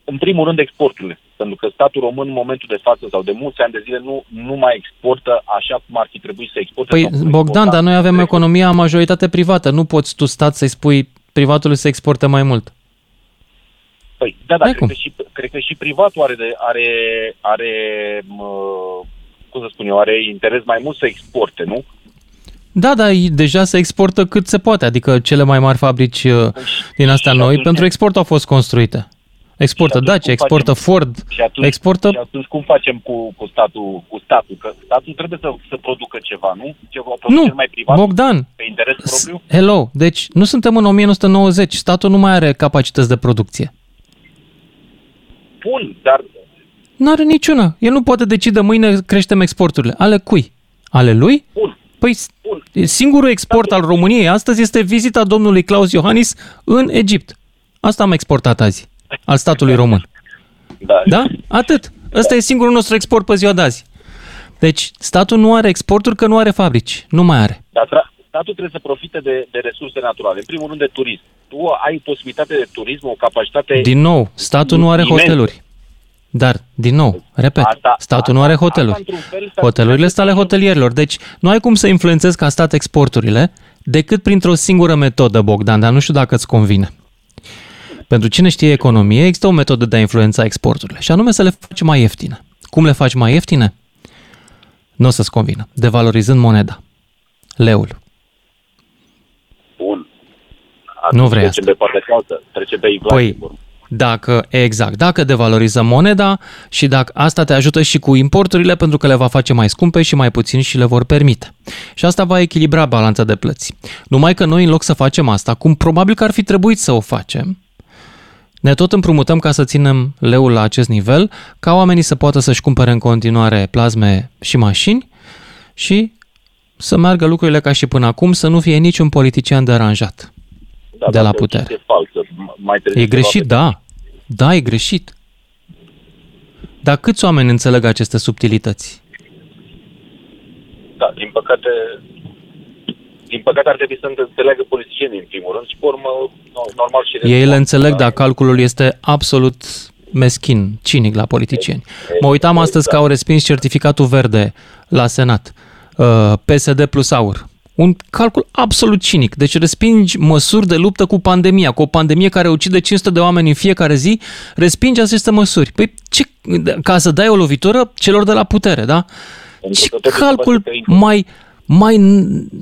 În primul rând, exporturile. Pentru că statul român, în momentul de față sau de mulți ani de zile, nu, nu mai exportă așa cum ar fi trebuit să exporte. Păi, sau cum Bogdan, exporta dar noi avem în trecut. economia majoritate privată. Nu poți tu, stat, să-i spui privatului să exporte mai mult. Păi, da, da, N-ai cred cum. că, și, cred că și privatul are, de, are, are mă, cum să spun eu, are interes mai mult să exporte, nu? Da, dar ei deja se exportă cât se poate, adică cele mai mari fabrici uh, din astea și noi atunci- pentru export au fost construite. Exportă Și atunci Dacia, cum exportă facem? Ford, Și atunci, exportă... și atunci cum facem cu, cu, statul, cu statul? Că statul trebuie să, să producă ceva, nu? Ceva produce Nu, mai privat Bogdan, pe interes s- propriu? hello, deci nu suntem în 1990, statul nu mai are capacități de producție. Bun, dar Nu are niciuna. El nu poate decide mâine creștem exporturile. Ale cui? Ale lui? bun, Păi s- bun. singurul export al României astăzi este vizita domnului Claus Iohannis în Egipt. Asta am exportat azi, al statului român. Da, Da? Atât. Ăsta e singurul nostru export pe ziua de azi. Deci, statul nu are exporturi că nu are fabrici. Nu mai are. Dar tra- statul trebuie să profite de, de resurse naturale. În primul rând de turism. Tu ai posibilitate de turism, o capacitate... Din nou, statul nu are Imens. hoteluri. Dar, din nou, repet, Asta- statul nu are asta- hoteluri. asta, într-un fel, s-ar Hotelurile putea sunt ale să- hotelierilor. Deci, nu ai cum să influențezi ca stat exporturile decât printr-o singură metodă, Bogdan, dar nu știu dacă îți convine. Pentru cine știe economie, există o metodă de a influența exporturile și anume să le faci mai ieftine. Cum le faci mai ieftine? Nu o să-ți convină. Devalorizând moneda. Leul. Bun. Nu vrei trecem asta. pe partea cealaltă. Trecem pe inflație. Păi, dacă, exact, dacă devalorizăm moneda și dacă asta te ajută și cu importurile pentru că le va face mai scumpe și mai puțin și le vor permite. Și asta va echilibra balanța de plăți. Numai că noi în loc să facem asta, cum probabil că ar fi trebuit să o facem, ne tot împrumutăm ca să ținem leul la acest nivel, ca oamenii să poată să-și cumpere în continuare plazme și mașini și să meargă lucrurile ca și până acum, să nu fie niciun politician deranjat. da, de da, la e o putere. chestie falsă. Mai trebuie E ceva greșit, pe- da. Da, e greșit. Dar câți oameni înțeleg aceste subtilități? Da, din păcate, din păcate ar trebui să înțeleagă politicienii în primul rând și pe urmă, no- normal și Ei le restul. înțeleg, Da. dar calculul este absolut meschin, cinic la politicieni. Mă uitam Exact. astăzi că au respins certificatul verde la Senat. Uh, PSD plus aur. Un calcul absolut cinic. Deci respingi măsuri de luptă cu pandemia, cu o pandemie care ucide 500 de oameni în fiecare zi, respingi aceste măsuri. Păi ce, ca să dai o lovitură celor de la putere, da? Ce calcul mai, mai...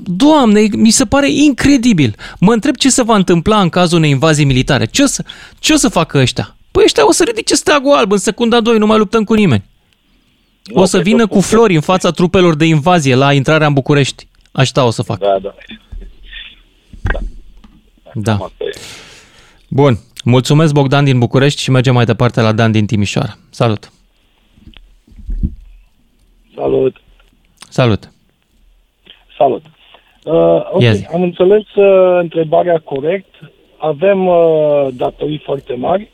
Doamne, mi se pare incredibil. Mă întreb ce se va întâmpla în cazul unei invazii militare. Ce o să, ce o să facă ăștia? Păi ăștia o să ridice steagul alb în secunda 2, nu mai luptăm cu nimeni. O să vină cu flori în fața trupelor de invazie la intrarea în București. Așa o să fac. Da, da. Da. da. Bun. Mulțumesc, Bogdan din București și mergem mai departe la Dan din Timișoara. Salut! Salut! Salut! Salut! Uh, okay. yes. Am înțeles uh, întrebarea corect. Avem uh, datorii foarte mari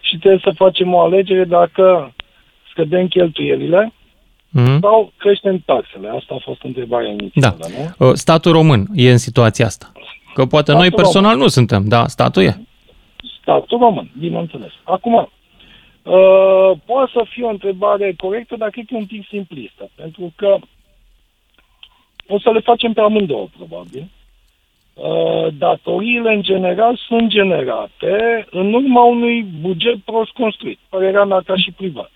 și trebuie să facem o alegere dacă scădem cheltuielile mm-hmm. sau creștem taxele? Asta a fost întrebarea inițială, da. nu? Uh, statul român e în situația asta. Că poate statul noi personal român. nu suntem, da, statul e. Statul român, bineînțeles. Acum, uh, poate să fie o întrebare corectă, dar cred că e un pic simplistă, pentru că o să le facem pe amândouă, probabil. Uh, datoriile, în general, sunt generate în urma unui buget prost construit, părerea mea ca și privat.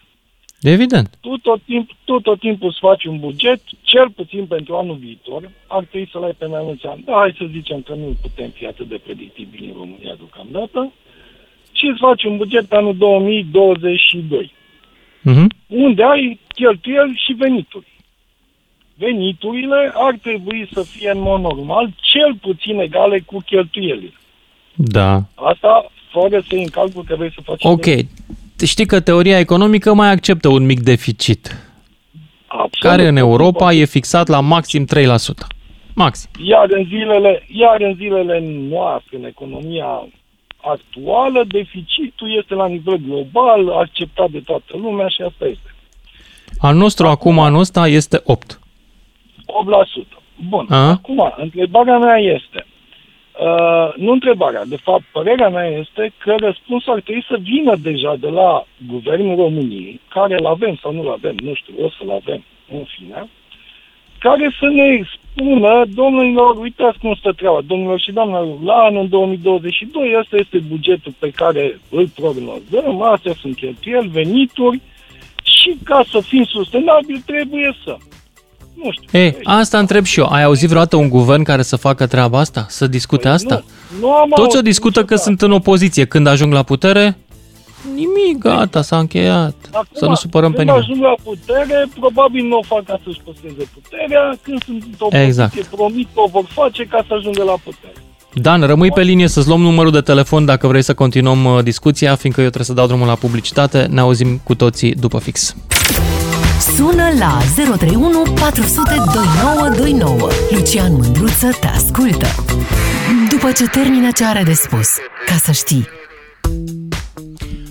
Evident. Tu tot, timp, tu tot timpul îți faci un buget, cel puțin pentru anul viitor, ar trebui să-l ai pe mai mulți ani. Da, hai să zicem că nu putem fi atât de predictibili în România deocamdată. Și îți faci un buget pe anul 2022. Uh-huh. Mhm. Unde ai cheltuieli și venituri. Veniturile ar trebui să fie în mod normal cel puțin egale cu cheltuielile. Da. Asta fără să i în calcul că vrei să faci... Ok, știi că teoria economică mai acceptă un mic deficit, Absolut. care în Europa e fixat la maxim 3%. Maxim. Iar în zilele, iar în zilele noastre, în economia actuală, deficitul este la nivel global, acceptat de toată lumea și asta este. Al nostru acum, acum anul ăsta este 8. 8%. Bun. A? Acum, întrebarea mea este, Uh, nu întrebarea. De fapt, părerea mea este că răspunsul ar trebui să vină deja de la Guvernul României, care îl avem sau nu-l avem, nu știu, o să-l avem, în fine, care să ne spună, domnilor, uitați cum stă treaba, domnilor și doamnelor, la anul 2022, ăsta este bugetul pe care îl prognozăm, astea sunt cheltuieli, venituri, și ca să fim sustenabili trebuie să. Nu știu. Ei, asta întreb și eu. Ai auzit vreodată un guvern care să facă treaba asta? Să discute păi asta? Nu, nu am Toți o discută că sunt în opoziție. Când ajung la putere, nimic, gata, s-a încheiat. Acum, să nu supărăm pe nimeni. Când ajung la putere, probabil nu o fac ca să-și păstreze puterea. Când sunt în opoziție, exact. promit că o vor face ca să ajungă la putere. Dan, rămâi pe linie să-ți luăm numărul de telefon dacă vrei să continuăm uh, discuția, fiindcă eu trebuie să dau drumul la publicitate. Ne auzim cu toții după fix. Sună la 031 400 2929. Lucian Mândruță te ascultă. După ce termină ce are de spus, ca să știi.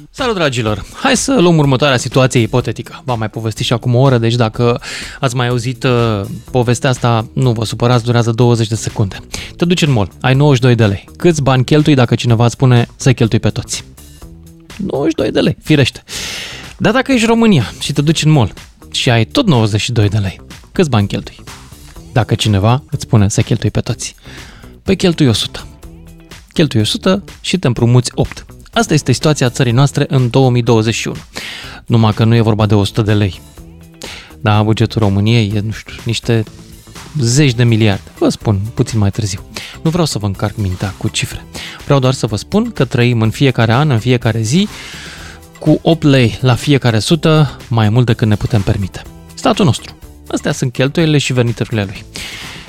Salut, dragilor! Hai să luăm următoarea situație ipotetică. V-am mai povestit și acum o oră, deci dacă ați mai auzit uh, povestea asta, nu vă supărați, durează 20 de secunde. Te duci în mall, ai 92 de lei. Câți bani cheltui dacă cineva îți spune să cheltui pe toți? 92 de lei, firește. Dar dacă ești România și te duci în mall, și ai tot 92 de lei. Câți bani cheltui? Dacă cineva îți spune să cheltui pe toți. Păi cheltui 100. Cheltui 100 și te împrumuți 8. Asta este situația țării noastre în 2021. Numai că nu e vorba de 100 de lei. Da, bugetul României e, nu știu, niște zeci de miliarde. Vă spun puțin mai târziu. Nu vreau să vă încarc mintea cu cifre. Vreau doar să vă spun că trăim în fiecare an, în fiecare zi, cu 8 lei la fiecare sută, mai mult decât ne putem permite. Statul nostru. Astea sunt cheltuielile și veniturile lui.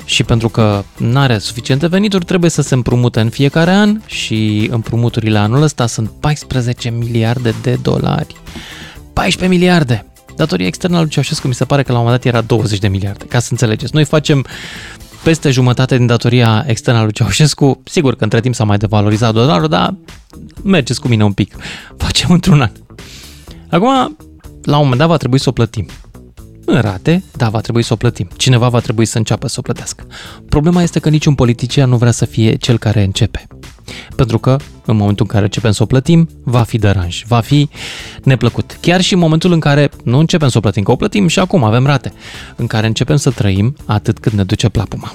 Și pentru că nu are suficiente venituri, trebuie să se împrumute în fiecare an și împrumuturile anul ăsta sunt 14 miliarde de dolari. 14 miliarde! Datoria externă a lui Ceaușescu mi se pare că la un moment dat era 20 de miliarde, ca să înțelegeți. Noi facem peste jumătate din datoria externă a lui Ceaușescu. Sigur că între timp s-a mai devalorizat dolarul, dar mergeți cu mine un pic. Facem într-un an. Acum, la un moment dat va trebui să o plătim. În rate, da, va trebui să o plătim. Cineva va trebui să înceapă să o plătească. Problema este că niciun politician nu vrea să fie cel care începe. Pentru că, în momentul în care începem să o plătim, va fi deranj, va fi neplăcut. Chiar și în momentul în care nu începem să o plătim, că o plătim și acum avem rate, în care începem să trăim atât cât ne duce plapuma.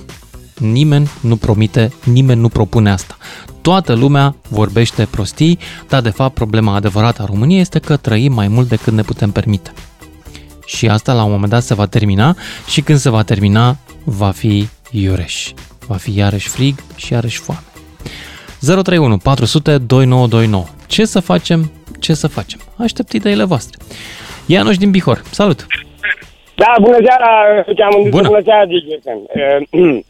Nimeni nu promite, nimeni nu propune asta. Toată lumea vorbește prostii, dar de fapt problema adevărată a României este că trăim mai mult decât ne putem permite. Și asta la un moment dat se va termina și când se va termina va fi iureș. Va fi iarăși frig și iarăși foame. 031 400 2929. Ce să facem? Ce să facem? Aștept ideile voastre. Ianuș din Bihor. Salut! Da, bună seara, am Bună. bună seara, Dickerson.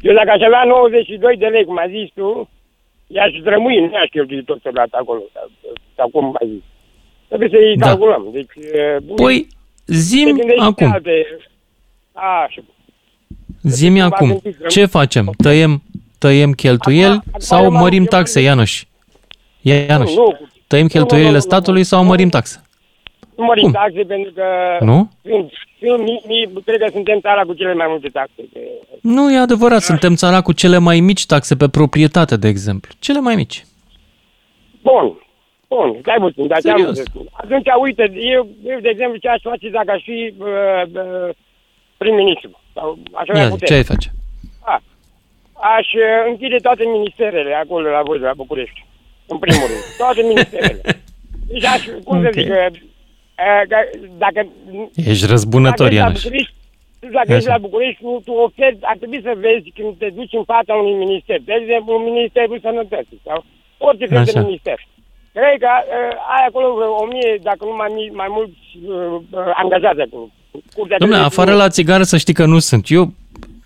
Eu dacă aș avea 92 de lei, cum ai zis tu, i-aș rămâi, nu i-aș cheltui tot ce dat acolo, sau, sau cum ai zis. Trebuie să-i Da. calculăm. Deci, e, bun, Păi, te zim gândești pe acum. Alte... Așa. Zimi Cumva acum. gândiți rămâi. Ce facem? Tăiem, tăiem cheltuieli Acum- acum sau eu m-am- mărim eu m-am taxe, Ianuș? Ianuș, Nu, nu, tăiem cheltuielile statului sau mărim taxe? Nu mărim Cum? taxe pentru că Nu? sunt, sunt, mi, mi, cred că suntem țara cu cele mai multe taxe. Pe- Nu e adevărat, suntem țara cu cele mai mici taxe pe proprietate, de exemplu. Cele mai mici. Bun, bun, stai puțin, dar ce am Serios. să spun. Atunci, uite, eu, eu, de exemplu, ce aș face dacă aș fi uh, uh, prim-ministru? Sau aș avea Ia zi, putere. ce ai face? A, aș uh, închide toate ministerele acolo la voi, la București. În primul rând. Toate ministerele. Deci aș, cum să Ok. zic, uh, uh, că- dacă... Ești răzbunător, dacă ești la Ianuș. București, tu dacă ești Așa. la București, tu, tu oferi, ar trebui să vezi când te duci în fața unui minister. De exemplu, Ministerul Sănătății sau orice fel de Așa. minister. Cred că uh, ai acolo vreo o mie, dacă nu mai, mi- mai mulți uh, uh, angajați acolo. Curtea Dom'le, de afară la țigară să știi că nu sunt. Eu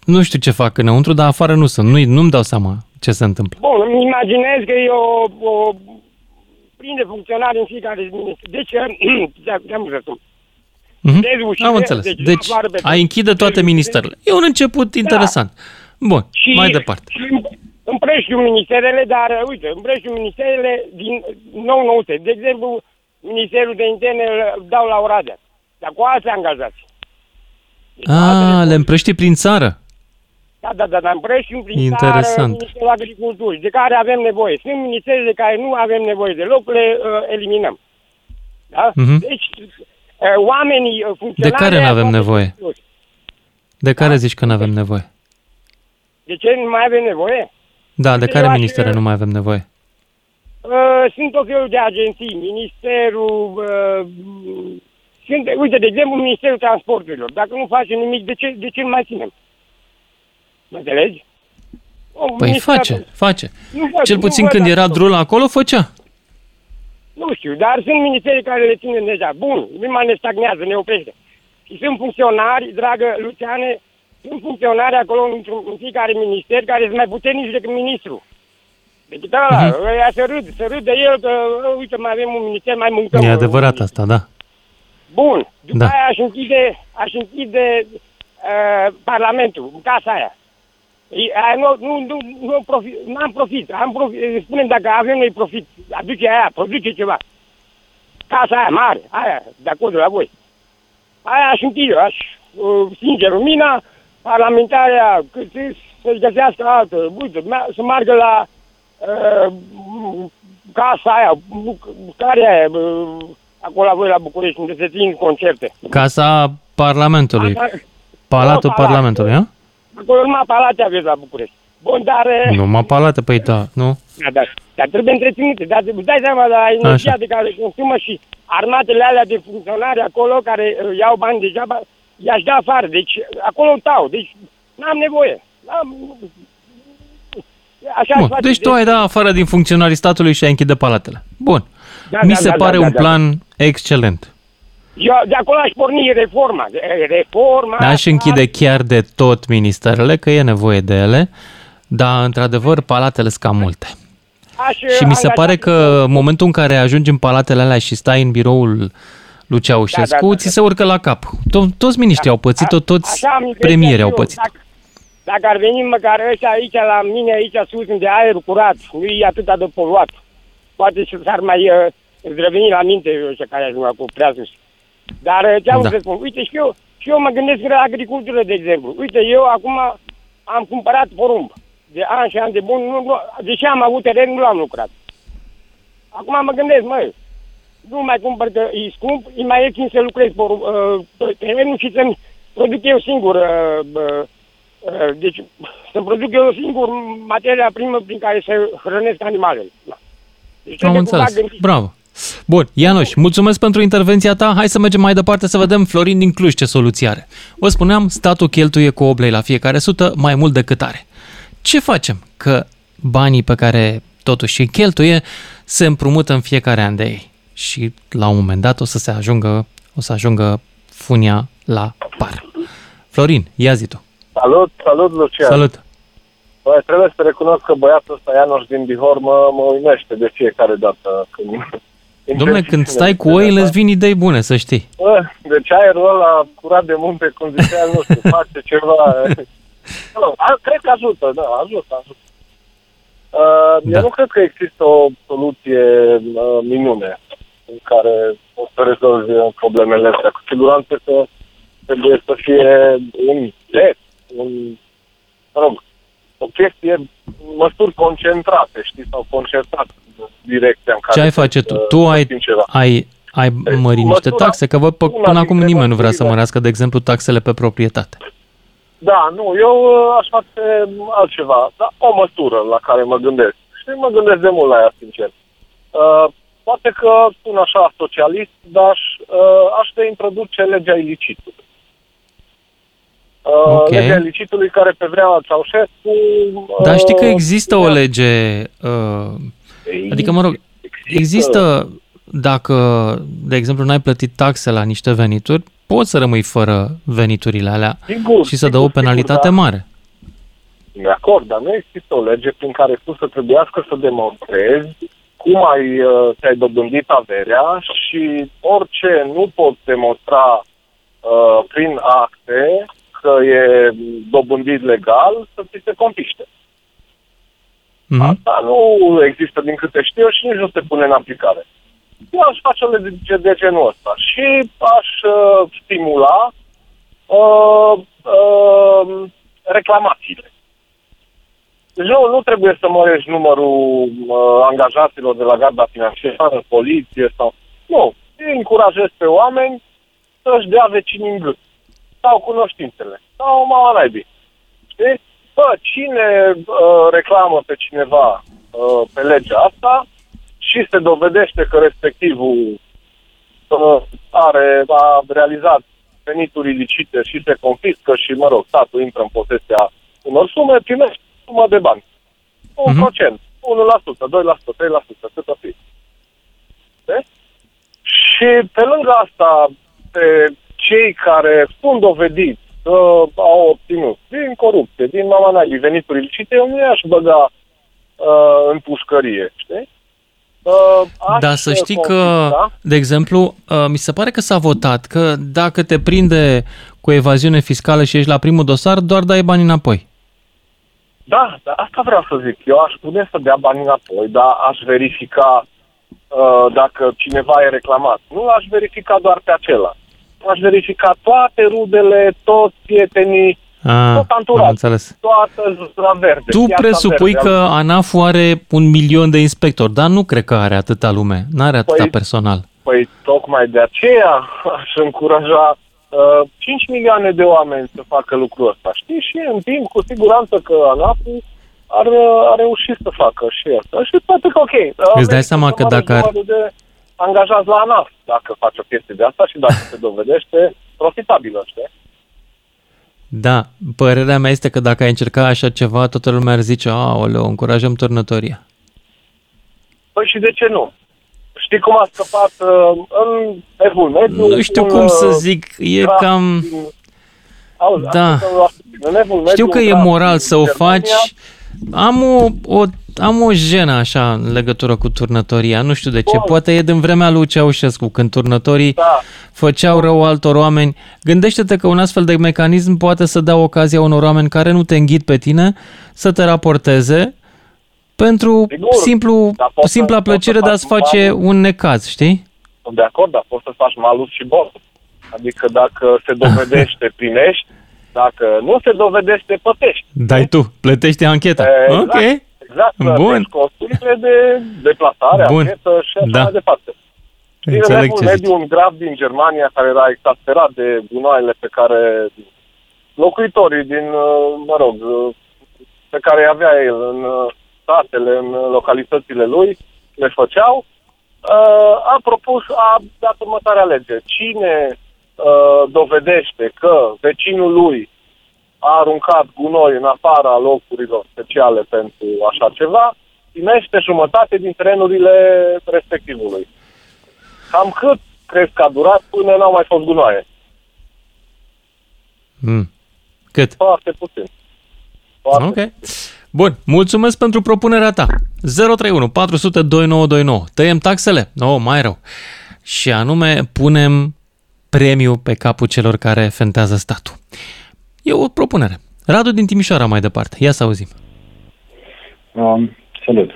nu știu ce fac înăuntru, dar afară nu sunt. Nu, nu-mi dau seama ce se întâmplă. Bun, îmi imaginez că e o, o prinde funcționare în fiecare minister. Deci, ce-am să spun. Mhm. Deci, ușile, Am înțeles. deci, Deci, afară pe ai închide toate Deci, ministerele. E un început interesant. Bun, Și, mai departe. Și împrăștiu ministerele, dar uh, uite, împrăștiu ministerele din nou noute. De exemplu, Ministerul de Interne îl dau la Oradea. Dar cu alți angajați. Deci, altele- A, le împrăști prin țară. Da, da, da, dar împrăștiu prin Interesant. țară Ministerul Agriculturii, de care avem nevoie. Sunt ministere de care nu avem nevoie deloc, le uh, eliminăm. Da? Mhm. Deci, uh, oamenii uh, De funcționari... care nu avem toate- nevoie? De care zici că nu avem nevoie? De ce nu mai avem nevoie? Da, de Uite, care eu aș- ministere nu mai avem nevoie? Uh, sunt tot felul de agenții, Ministerul... Uh, sunt, uite, de exemplu, Ministerul Transporturilor. Dacă nu face nimic, de ce, de ce îl mai ținem? Mă înțelegi? O, Păi minister- face, face. Nu face, Cel nu puțin văd când era acolo. drul acolo, făcea. Nu știu, dar sunt ministere care le țin deja. Bun, nu mai ne stagnează, ne oprește. Și sunt funcționari, dragă Luciane, sunt funcționari acolo într-un, în fiecare minister care sunt mai puternici decât ministru. Deci da, Mhm. uh-huh. ăia să râd, să râd de el că, uh, uite, mai avem un minister, mai mâncăm. E uh, adevărat asta, da. Bun, după Da. da. aia aș închide, aș închide uh, Parlamentul, casa aia. E, aia nu, nu, nu, nu profit, n-am profit, am profit, spunem dacă avem noi profit, aduce aia, produce ceva. Casa aia mare, aia, de acolo de la voi. Aia aș închide, aș uh, sincer lumina, parlamentarea, cât e, să-și găsească altă, uite, mea- să meargă la uh, casa aia, bu- care e aia, uh, acolo la voi la București, unde se țin concerte. Casa Parlamentului. Asta- Palatul Nu, palat. Parlamentului, a? Acolo numai palate aveți la București. Bun, dar... uh, Nu, mă palate, păi da, nu? Da, da, dar trebuie întreținute. Dar îți dai seama la energia Așa. de care consumă și armatele alea de funcționari acolo care uh, iau bani degeaba, i-aș da afară. Deci acolo tau. Deci n-am nevoie. N-am... Așa aș Bun, face. deci tu ai da afară din funcționarii statului și ai închide palatele. Bun. Da, Mi da, se da, pare da, un da, plan excelent. Eu, de acolo aș porni reforma. Eh, Reforma... Aș închide chiar de tot ministerele, că e nevoie de ele, dar, într-adevăr, palatele sunt cam multe. Aș, Și mi se angaja- pare că în momentul în care ajungi în palatele alea și stai în biroul lui Ceaușescu, Da, da, da, ți se urcă la cap. To- toți miniștrii au pățit-o, toți Așa am impresia premierii și au eu. pățit Dacă, dacă ar veni măcar ăștia aici la mine, aici sus, unde aerul curat, nu e atât de poluat. Poate și s-ar mai uh, îți reveni la minte ăștia care ajung acum prea sus. Dar uh, ce am Da. da. să spun? Uite, și eu, și eu mă gândesc la agricultură, de exemplu. Uite, eu acum am cumpărat porumb. De ani și ani de bun, nu, nu, deși am avut teren, nu l-am lucrat. Acum mă gândesc, măi, nu mai cumpăr că e scump, e mai ieftin să lucrez porumb, uh, terenul și să-mi produc eu singur uh, uh, Uh, deci să produc eu singur materia primă prin care să hrănesc animalele. Da. Deci Am înțeles. Bravo. Bun, Ianuș, mulțumesc pentru intervenția ta. Hai să mergem mai departe să vedem Florin din Cluj ce soluție are. Vă spuneam, statul cheltuie cu oblei la fiecare sută mai mult decât are. Ce facem? Că banii pe care totuși îi cheltuie se împrumută în fiecare an de ei. Și la un moment dat o să se ajungă, o să ajungă funia la par. Florin, ia zi tu. Salut, salut, Lucian. Salut. Bă, trebuie să recunosc că băiatul ăsta, Ianoș din Bihor, mă, mă uimește de fiecare dată când Domnule, când stai cu oile, îți vin idei bune, să știi. Bă, deci aerul ăla curat de munte, cum zicea, nu știu, face ceva... nu, a, cred că ajută, da, ajută, ajută. Uh, da. Eu nu cred că există o soluție uh, minune în care o să rezolvi problemele astea. Cu siguranță că trebuie să fie un set, un, mă rog, o chestie, măsuri concentrate, știi, sau concertate direcția în care... Ce ai face tu? Tu ai, ai, ai mări niște taxe? Că văd până acum nimeni nu vrea să mărească, de exemplu, taxele pe proprietate. Da, nu, eu uh, aș face altceva, dar o măsură la care mă gândesc. Și mă gândesc de mult la ea, sincer. Uh, poate că spun așa socialist, dar aș, uh, aș de introduce legea ilicitului. Uh, okay. Legea ilicitului care pe vremea Ceaușescu... Uh, dar știi că există o lege... Uh, Adică, mă rog, există, dacă, de exemplu, n-ai plătit taxe la niște venituri, poți să rămâi fără veniturile alea sigur, și să sigur, dă o penalitate sigur, da. mare. De acord, dar nu există o lege prin care tu să trebuiască să demonstrezi cum ai, uh, ți-ai dobândit averea și orice nu poți demonstra uh, prin acte că e dobândit legal, să ți se confiște. Mm-hmm. Asta nu există din câte știu și nici nu se pune în aplicare. Eu aș face o lege de genul ăsta și aș uh, stimula uh, uh, reclamațiile. Deci nu, nu trebuie să mărești numărul uh, angajaților de la garda financiară, poliție sau... Nu, îi încurajezi pe oameni să-și dea vecinii în gât. Sau cunoștințele. Sau mama naibii. Știi? Bă, cine uh, reclamă pe cineva uh, pe legea asta și se dovedește că respectivul uh, are, a realizat venituri ilicite și se confiscă și, mă rog, statul intră în posesia unor sume, primește sumă de bani. Un uh-huh. procent, 1%, 2%, 3%, cât o fi. De? Și pe lângă asta, pe cei care sunt dovediți uh, au obținut din corupție, din mama venituri ilicite, eu nu i-aș băga uh, în pușcărie, știi? Uh, da, să știi conflict, că, da? de exemplu, uh, mi se pare că s-a votat că dacă te prinde cu evaziune fiscală și ești la primul dosar, doar dai bani înapoi. Da, da, asta vreau să zic. Eu aș putea să dea bani înapoi, dar aș verifica uh, dacă cineva e reclamat. Nu aș verifica doar pe acela aș verifica toate rudele, toți prietenii, a, tot anturat, am înțeles. toată zona verde. Tu presupui verde. că ANAF are un milion de inspectori, dar nu cred că are atâta lume, nu are atâta păi, personal. Păi tocmai de aceea aș încuraja uh, 5 milioane de oameni să facă lucrul ăsta, știi? Și în timp, cu siguranță că ANAF ar, ar reuși să facă și asta. Și poate că ok. Îți dai seama că dacă ar... De, angajați la ANAF dacă faci o chestie de asta și dacă se dovedește profitabilă, știi? Da, părerea mea este că dacă ai încerca așa ceva, toată lumea ar zice, aoleu, încurajăm turnătoria. Păi și de ce nu? Știi cum a scăpat uh, în Evul Mediu? Nu știu un, cum să uh, zic, e cam... Din... Auzi, da. Știu că e moral să o faci. Am o, o am o jenă așa în legătură cu turnătoria, nu știu de ce. Bun. Poate e din vremea lui Ceaușescu, când turnătorii da. făceau rău altor oameni. Gândește-te că un astfel de mecanism poate să dea ocazia unor oameni care nu te înghit pe tine să te raporteze pentru Sigur, simplu, simpla să, plăcere de a-ți face malus. un necaz, știi? Sunt de acord, dar poți să faci malus și bot. Adică dacă se dovedește, primești, dacă nu se dovedește, plătești. Dai tu, plătești ancheta. Exact. Ok. Exact, Bun. costurile de deplasare, Bun. anchetă și așa da. mai departe. Înțeleg ce mediu, un grav din Germania care era exasperat de gunoaiele pe care locuitorii din, uh, mă rog, uh, pe care avea el în uh, satele, în localitățile lui, le făceau, a propus, a dat următoarea lege. Cine dovedește că vecinul lui a aruncat gunoi în afara locurilor speciale pentru așa ceva, primește jumătate din trenurile respectivului. Cam cât crezi că a durat până n-au mai fost gunoaie? Mm. Cât? Foarte puțin. Foarte ok. Puțin. Bun, mulțumesc pentru propunerea ta. 031 400 2929. Tăiem taxele? Nu, no, mai rău. Și anume punem premiu pe capul celor care fentează statul. E o propunere. Radu din Timișoara mai departe. Ia să auzim. Um, salut.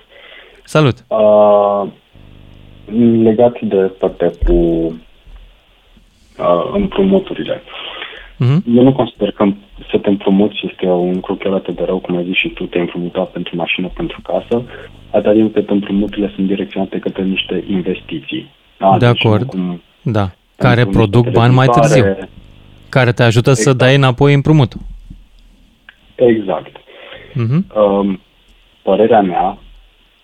Salut. Uh, legat de partea cu uh, împrumuturile. Uh-huh. Eu nu consider că să te împrumuți este un lucru chiar atât de rău, cum ai zis și tu, te-ai împrumutat pentru mașină, pentru casă, atâta timp cât împrumuturile sunt direcționate către niște investiții. Da, de deci acord, cum, da. Care produc bani mai târziu. Care te ajută exact. să dai înapoi împrumutul. Exact. Uh-huh. Um, părerea mea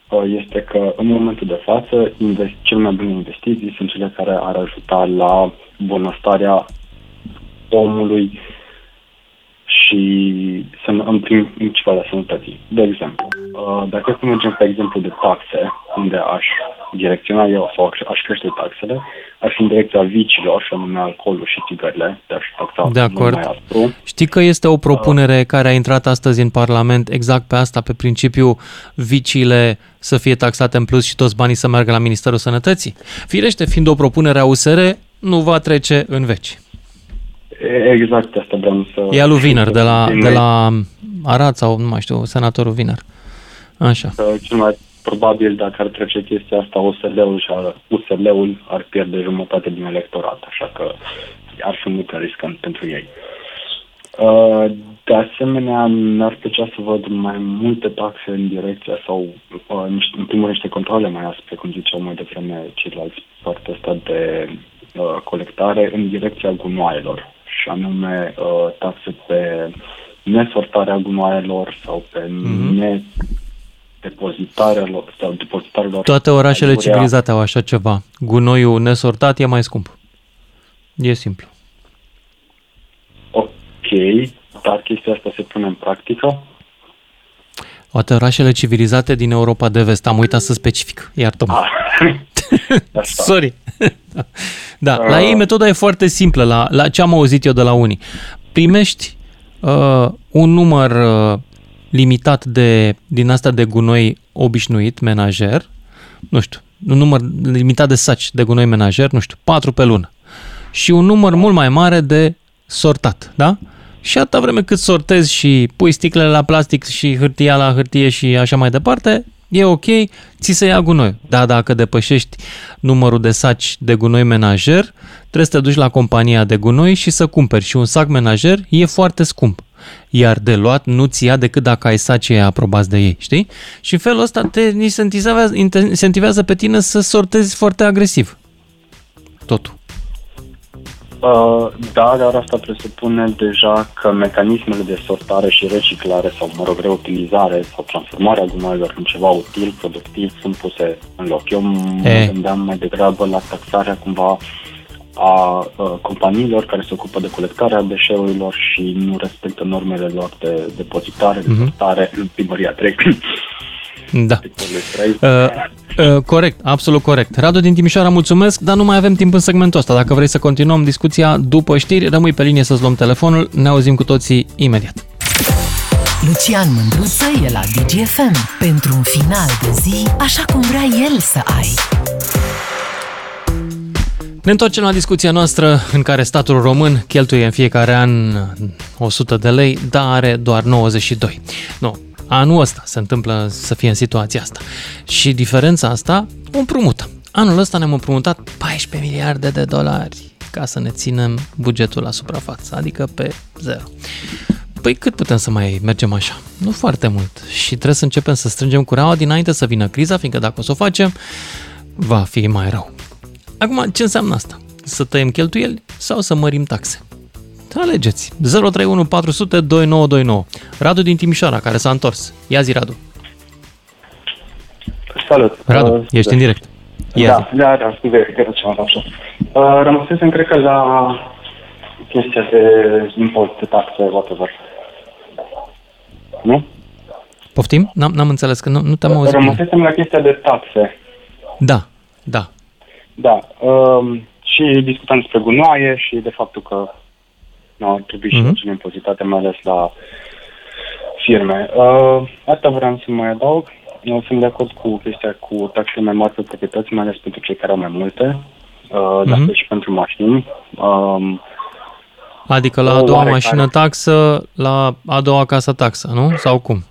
uh, este că în momentul de față invest, cel mai bune investiții sunt cele care ar ajuta la bunăstarea omului și să în principal a sănătății. De exemplu, uh, dacă să mergem pe exemplu de taxe, unde aș direcționa eu sau aș crește taxele, aș fi în direcția vicilor, și anume alcoolul și țigările, de aș taxa de acord. mai aspru. Știi că este o propunere uh, care a intrat astăzi în Parlament exact pe asta, pe principiu viciile să fie taxate în plus și toți banii să meargă la Ministerul Sănătății? Firește, fiind o propunere a USR, nu va trece în veci. Exact asta vreau să... E lui Viner, de la, de la Arad sau, nu mai știu, senatorul Viner. Așa. Cel mai probabil, dacă ar trece chestia asta, USL-ul, și USL-ul ar pierde jumătate din electorat, așa că ar fi mult riscant pentru ei. Uh, de asemenea, mi-ar plăcea să văd mai multe taxe în direcția sau, uh, în primul rând, niște controle mai aspre, cum ziceau mai devreme ceilalți, partea asta de uh, colectare în direcția gunoaielor și anume uh, taxe pe nesortarea gunoaielor sau pe mm-hmm. Ne depozitarea sau depozitarea Toate orașele aiurea. civilizate au așa ceva. Gunoiul nesortat e mai scump. E simplu. Ok, dar chestia asta se pune în practică? Toate orașele civilizate din Europa de vest. Am uitat să specific. Iartă-mă. Ah. Sorry. da, uh. la ei metoda e foarte simplă, la, la ce am auzit eu de la unii. Primești uh, un număr uh, limitat de, din asta de gunoi obișnuit, menajer, nu știu, un număr limitat de saci de gunoi menajer, nu știu, patru pe lună. Și un număr mult mai mare de sortat, da? Și atâta vreme cât sortezi și pui sticlele la plastic și hârtia la hârtie și așa mai departe, e ok, ți se ia gunoi. Dar dacă depășești numărul de saci de gunoi menajer, trebuie să te duci la compania de gunoi și să cumperi. Și un sac menajer e foarte scump. Iar de luat nu ți ia decât dacă ai sacii aprobați de ei, știi? Și în felul ăsta te incentivează pe tine să sortezi foarte agresiv. Totul. Uh, da, dar asta presupune deja că mecanismele de sortare și reciclare sau, mă rog, reutilizare sau transformarea gunoaielor în ceva util, productiv, sunt puse în loc. Eu mă gândeam mai degrabă la taxarea cumva a, a companiilor care se ocupă de colectarea deșeurilor și nu respectă normele lor de depozitare, de mhm. sortare, în primăria 3. Da. Uh, uh, corect, absolut corect. Radu din Timișoara, mulțumesc, dar nu mai avem timp în segmentul ăsta. Dacă vrei să continuăm discuția după știri, rămâi pe linie să-ți luăm telefonul. Ne auzim cu toții imediat. Lucian Mândruță e la DGFM pentru un final de zi așa cum vrea el să ai. Ne întoarcem la discuția noastră în care statul român cheltuie în fiecare an 100 de lei, dar are doar 92. Nu, Anul ăsta se întâmplă să fie în situația asta. Și diferența asta o împrumută. Anul ăsta ne-am împrumutat 14 miliarde de dolari ca să ne ținem bugetul la suprafață, adică pe zero. Păi cât putem să mai mergem așa? Nu foarte mult. Și trebuie să începem să strângem cureaua dinainte să vină criza, fiindcă dacă o să o facem, va fi mai rău. Acum, ce înseamnă asta? Să tăiem cheltuieli sau să mărim taxe? Alegeți. 031 400 2929. Radu din Timișoara, care s-a întors. Ia zi, Radu. Salut. Radu, uh, ești în direct. Ia da, zi. da, da, scuze, că ceva așa. Uh, rămăsesem, cred că, la chestia de import, de taxe, whatever. Nu? Poftim? N-am, n-am înțeles, că nu, nu te-am auzit Rămăsesem la chestia de taxe. Da, da. Da. Um, și discutam despre gunoaie și de faptul că nu ar trebui mm-hmm. și impozitate, mai ales la firme. Uh, asta vreau să mai adaug. Eu sunt de acord cu chestia cu taxe mai mari pe proprietăți, mai ales pentru cei care au mai multe, uh, mm-hmm. dar și pentru mașini. Um, adică la a doua mașină care... taxă, la a doua casă taxă, nu? Sau cum?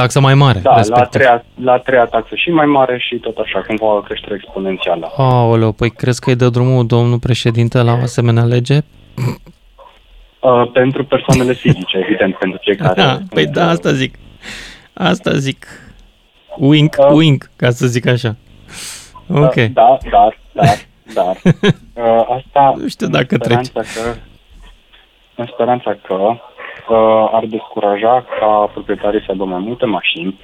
Taxă mai mare, Da, respectiv. la a, treia, la a treia taxă și mai mare și tot așa, cumva o creștere exponențială. Aoleu, păi crezi că îi dă drumul domnul președinte la o asemenea lege? Uh, pentru persoanele fizice, evident, pentru cei care... Da, păi da, asta zic. Asta zic. Wink, uh, wink, ca să zic așa. Ok. Uh, da, dar, dar, dar. Uh, asta... Nu știu dacă trece. Că, în speranța că uh, ar descuraja ca proprietarii să aibă mai multe mașini.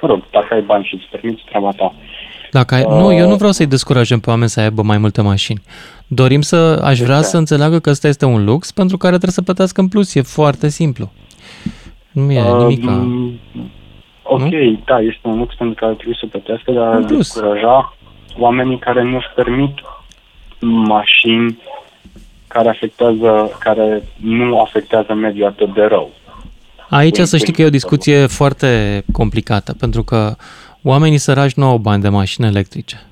Mă rog, dacă ai bani și îți permiți treaba ta. Dacă ai, uh, nu, eu nu vreau să-i descurajăm pe oameni să aibă mai multe mașini. Dorim să, aș vrea să înțeleagă că ăsta este un lux pentru care trebuie să plătească în plus. E foarte simplu. Nu e uh, nimic. Ok, nu? da, este un lux pentru care trebuie să plătească, dar ar descuraja oamenii care nu-și permit mașini care afectează, care nu afectează mediul atât de rău. Aici să știi că e o discuție foarte complicată, pentru că oamenii săraci nu au bani de mașini electrice.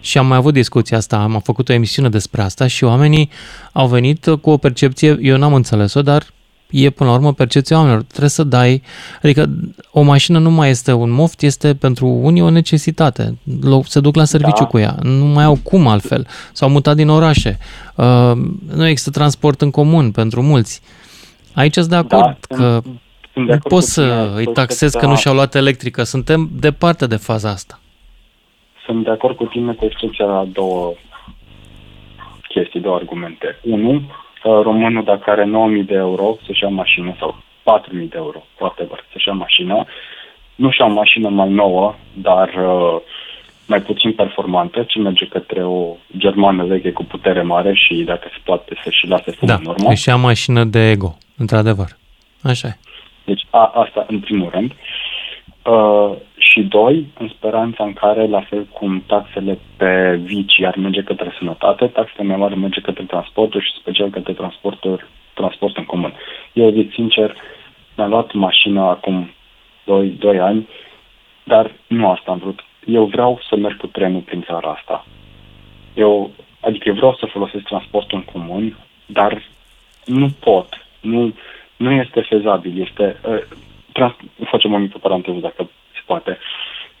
Și am mai avut discuția asta, am făcut o emisiune despre asta și oamenii au venit cu o percepție, eu n-am înțeles-o, dar e până la urmă percepția oamenilor. Trebuie să dai, adică o mașină nu mai este un moft, este pentru unii o necesitate. Se duc la serviciu da. cu ea, nu mai au cum altfel. S-au mutat din orașe. Uh, nu există transport în comun pentru mulți. Aici sunt de acord da, că sunt, nu poți să îi taxezi că nu și-au luat electrică. Suntem departe de faza asta. Sunt de acord cu tine cu excepția la două chestii, două argumente. Unu, românul dacă are 9.000 de euro să-și ia mașină sau 4.000 de euro, whatever, să-și ia mașină, nu și-a o mașină mai nouă, dar uh, mai puțin performantă, ci merge către o germană veche cu putere mare și dacă se poate să-și lase fum da, în urmă. își ia mașină de ego, într-adevăr. Așa e. Deci a, asta în primul rând. Uh, și doi, în speranța în care, la fel cum taxele pe vicii ar merge către sănătate, taxele mai mari merge către transportul și special către transportul, transport în comun. Eu zic sincer, mi-am luat mașina acum 2, 2 ani, dar nu asta am vrut. Eu vreau să merg cu trenul prin țara asta. Eu, adică eu vreau să folosesc transportul în comun, dar nu pot. Nu, nu este fezabil. Este, uh, trans- facem o mică paranteză dacă se poate.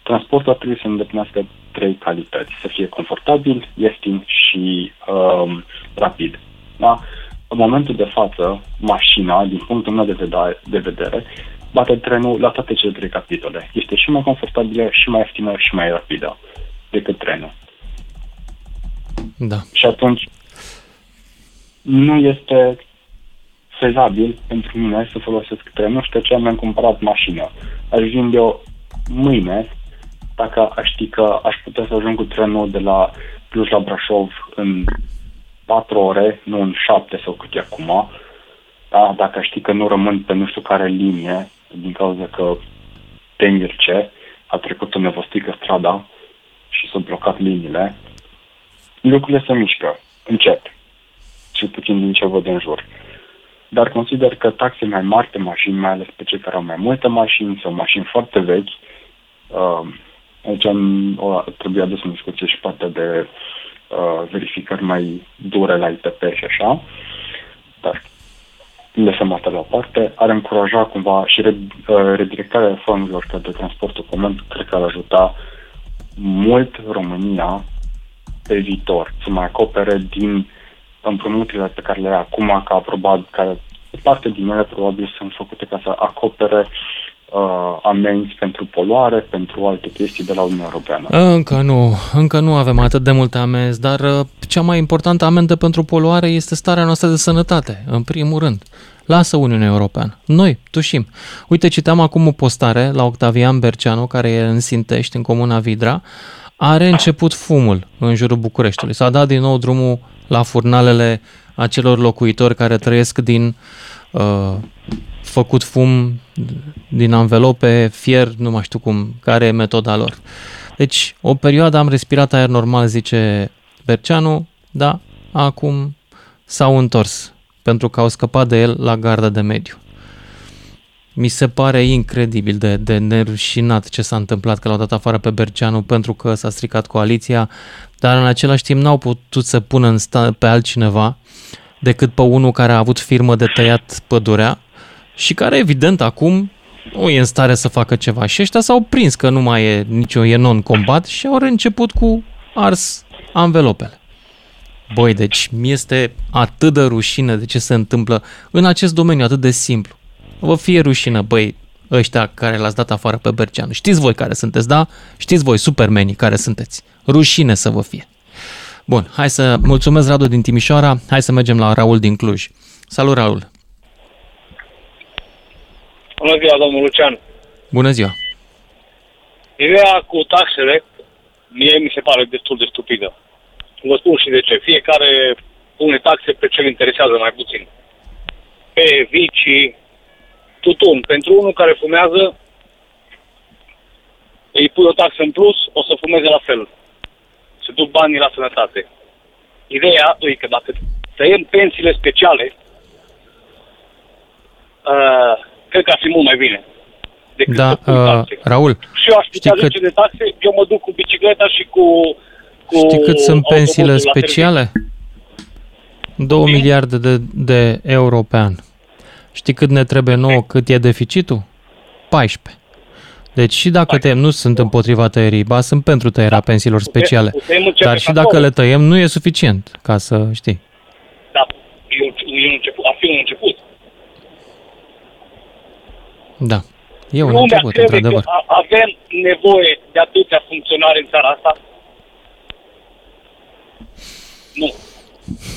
Transportul ar trebui să îndeplinească trei calități. Să fie confortabil, ieftin și um, rapid. Da? În momentul de față, mașina, din punctul meu de vedere, de vedere bate trenul la toate cele trei capitole. Este și mai confortabilă, și mai ieftină, și mai rapidă decât trenul. Da. Și atunci nu este fezabil pentru mine să folosesc trenul și de aceea mi-am cumpărat mașină. Aș vinde-o mâine dacă aș ști că aș putea să ajung cu trenul de la Cluj la Brașov în 4 ore, nu în 7 sau cât e acum, da? dacă aș ști că nu rămân pe nu știu care linie, din cauza că Tengerce a trecut o nevostică strada și s-au blocat liniile, lucrurile se mișcă încet, cel puțin din ce văd în jur dar consider că taxe mai mari pe mașini, mai ales pe cei care au mai multe mașini sau mașini foarte vechi, uh, aici o, trebuie adus în discuție și partea de uh, verificări mai dure la ITP și așa, dar lăsăm asta la o parte, ar încuraja cumva și re, uh, redirectarea fondurilor către transportul comun, cred că ar ajuta mult România pe viitor, să mai acopere din împrumuturile pe care le are acum, ca probabil, care parte din ele probabil sunt făcute ca să acopere uh, amenzi pentru poluare, pentru alte chestii de la Uniunea Europeană? Încă nu, încă nu avem atât de multe amenzi, dar uh, cea mai importantă amendă pentru poluare este starea noastră de sănătate, în primul rând. Lasă Uniunea Europeană. Noi tușim. Uite, citeam acum o postare la Octavian Berceanu, care e în Sintești, în comuna Vidra. Are început fumul în jurul Bucureștiului. S-a dat din nou drumul la furnalele acelor locuitori care trăiesc din uh, făcut fum din anvelope, fier, nu mai știu cum, care e metoda lor. Deci, o perioadă am respirat aer normal, zice Berceanu, da, acum s-au întors pentru că au scăpat de el la garda de mediu. Mi se pare incredibil de, de nerușinat ce s-a întâmplat că l-au dat afară pe Berceanu pentru că s-a stricat coaliția, dar în același timp n-au putut să pună în sta- pe altcineva decât pe unul care a avut firmă de tăiat pădurea și care evident acum nu e în stare să facă ceva. Și ăștia s-au prins că nu mai e nicio e non-combat și au reînceput cu ars anvelopele. Băi, deci mi este atât de rușine de ce se întâmplă în acest domeniu atât de simplu. Vă fie rușine, băi, ăștia care l-ați dat afară pe Berceanu. Știți voi care sunteți, da? Știți voi, supermenii care sunteți. Rușine să vă fie. Bun, hai să mulțumesc Radu din Timișoara, hai să mergem la Raul din Cluj. Salut, Raul! Bună ziua, domnul Lucian! Bună ziua! Ideea cu taxele, mie mi se pare destul de stupidă. Vă spun și de ce. Fiecare pune taxe pe ce îl interesează mai puțin. Pe vicii, tutun. Pentru unul care fumează, îi pui o taxă în plus, o să fumeze la fel. Se duc banii la sănătate. Ideea e că dacă tăiem pensiile speciale, uh, cred că ar fi mult mai bine. Decât Da, să pui uh, taxe. Raul, Și eu aș putea știi zice de taxe, eu mă duc cu bicicleta și cu... cu știi cât sunt pensiile autobuzul la speciale? 2 miliarde de, de euro pe an. Știi cât ne trebuie nouă, cât e deficitul? 14. Deci și dacă tăiem, nu sunt împotriva tăierii, ba sunt pentru tăierea pensiilor speciale. putem începe Dar și pe dacă acolo. le tăiem, nu e suficient, ca să știi. Da, e un, e un început, ar fi un început. Da. E un Lumea început, crede că într-adevăr. a- avem nevoie de atâția funcționari în țara asta? Nu.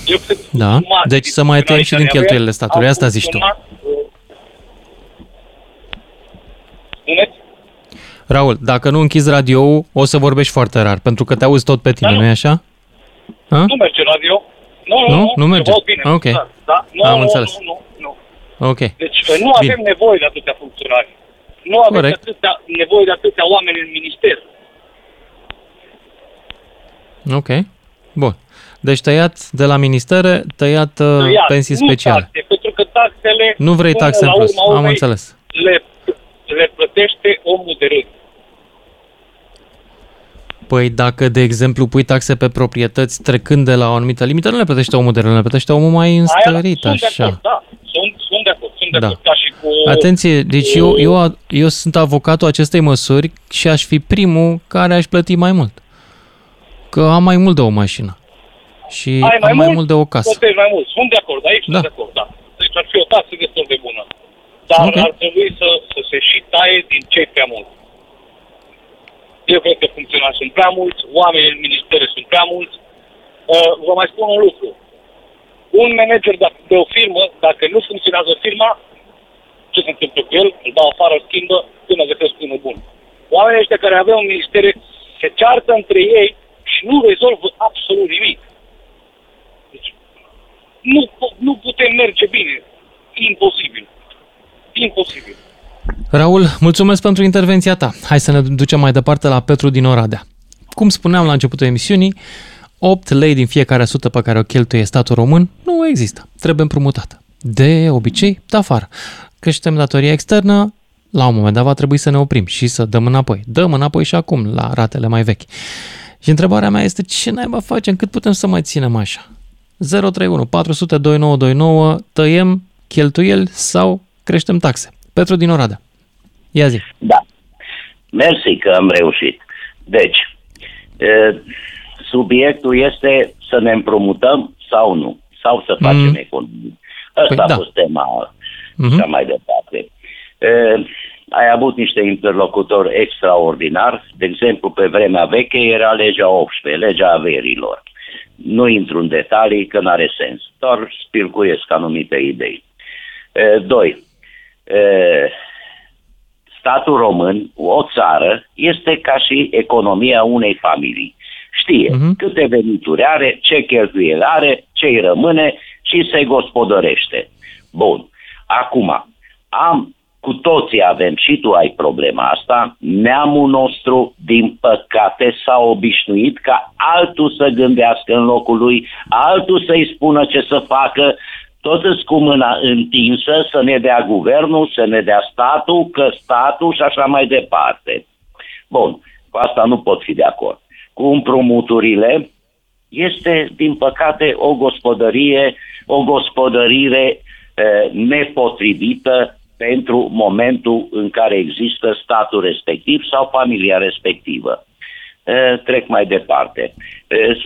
Eu cred că Da. funcționari- Deci să mai tăiem și din care cheltuielile avem, statului. au Asta zici tu. funcționat, uh, Spuneți? Raul, dacă nu închizi radio o să vorbești foarte rar, pentru că te auzi tot pe tine, nu e așa? Ha? Nu merge radio. Nu, nu, Nu? nu, Nu merge? se aud bine. Ok. Da, da. Nu, Am nu, înțeles. Nu, nu, nu. Ok. Deci uh, nu Bine. avem nevoie de atâția funcționari. Nu avem de Corect. atâția, nevoie de atâția oameni în minister. Ok. Bun. Deci tăiat de la ministere, tăiat, uh, Tăiat, pensii nu speciale. Taxe, pentru că taxele... Nu vrei până taxe în la plus. urma Am urmei, înțeles. Le, le plătește omul de rând. Păi dacă, de exemplu, pui taxe pe proprietăți trecând de la o anumită limită, nu le plătește omul de rând, le plătește omul mai înstărit, Aia, sunt de așa. acord, da. Sunt, sunt de acord. Sunt de Da. acord ca și cu... Atenție, deci eu, eu, eu sunt avocatul acestei măsuri și aș fi primul care aș plăti mai mult. Că am mai mult de o mașină. Și Ai am mai mult de o casă. Plătești mai mult. Sunt de acord. Aici Da. sunt de acord, da. Deci ar fi o taxă destul de bună. Dar Ok. ar trebui să, să se și taie din cei prea mulți. Eu cred că funcționari sunt prea mulți, oamenii în ministere sunt prea mulți. Uh, vă mai spun un lucru. Un manager de, de o firmă, dacă nu funcționează firma, ce se întâmplă cu el? Îl dau afară, îl schimbă, până găsesc unul bun. Oamenii ăștia care aveau ministere se ceartă între ei și nu rezolvă absolut nimic. Deci, nu, po- nu putem merge bine. Imposibil. Imposibil. Raul, mulțumesc pentru intervenția ta. Hai să ne ducem mai departe la Petru din Oradea. Cum spuneam la începutul emisiunii, 8 lei din fiecare sută pe care o cheltuie statul român nu există. Trebuie împrumutată. De obicei, de afară. Creștem datoria externă, la un moment dat va trebui să ne oprim și să dăm înapoi. Dăm înapoi și acum la ratele mai vechi. Și întrebarea mea este ce naiba facem, cât putem să mai ținem așa? 031 400 2929, tăiem cheltuieli sau creștem taxe? Petru din Oradea. Ia zi. Da. Mersi că am reușit. Deci, e, subiectul este să ne împrumutăm sau nu, sau să facem Mm. economie. Asta Păi a da. fost tema Mhm. cea mai departe. E, ai avut niște interlocutori extraordinari, de exemplu, pe vremea veche era legea 18, legea averilor. Nu intru în detalii, că nu are sens, doar spircuiesc anumite idei. E, doi, e, statul român, o țară, este ca și economia unei familii. Știe uh-huh. câte venituri are, ce cheltuieli are, ce îi rămâne și se gospodărește. Bun. Acum, am cu toții avem și tu ai problema asta, neamul nostru, din păcate, s-a obișnuit ca altul să gândească în locul lui, altul să-i spună ce să facă, tot cu mâna întinsă să ne dea guvernul, să ne dea statul, că statul și așa mai departe. Bun, cu asta nu pot fi de acord. Cu împrumuturile este, din păcate, o gospodărie, o gospodărire eh, nepotrivită pentru momentul în care există statul respectiv sau familia respectivă. Trec mai departe.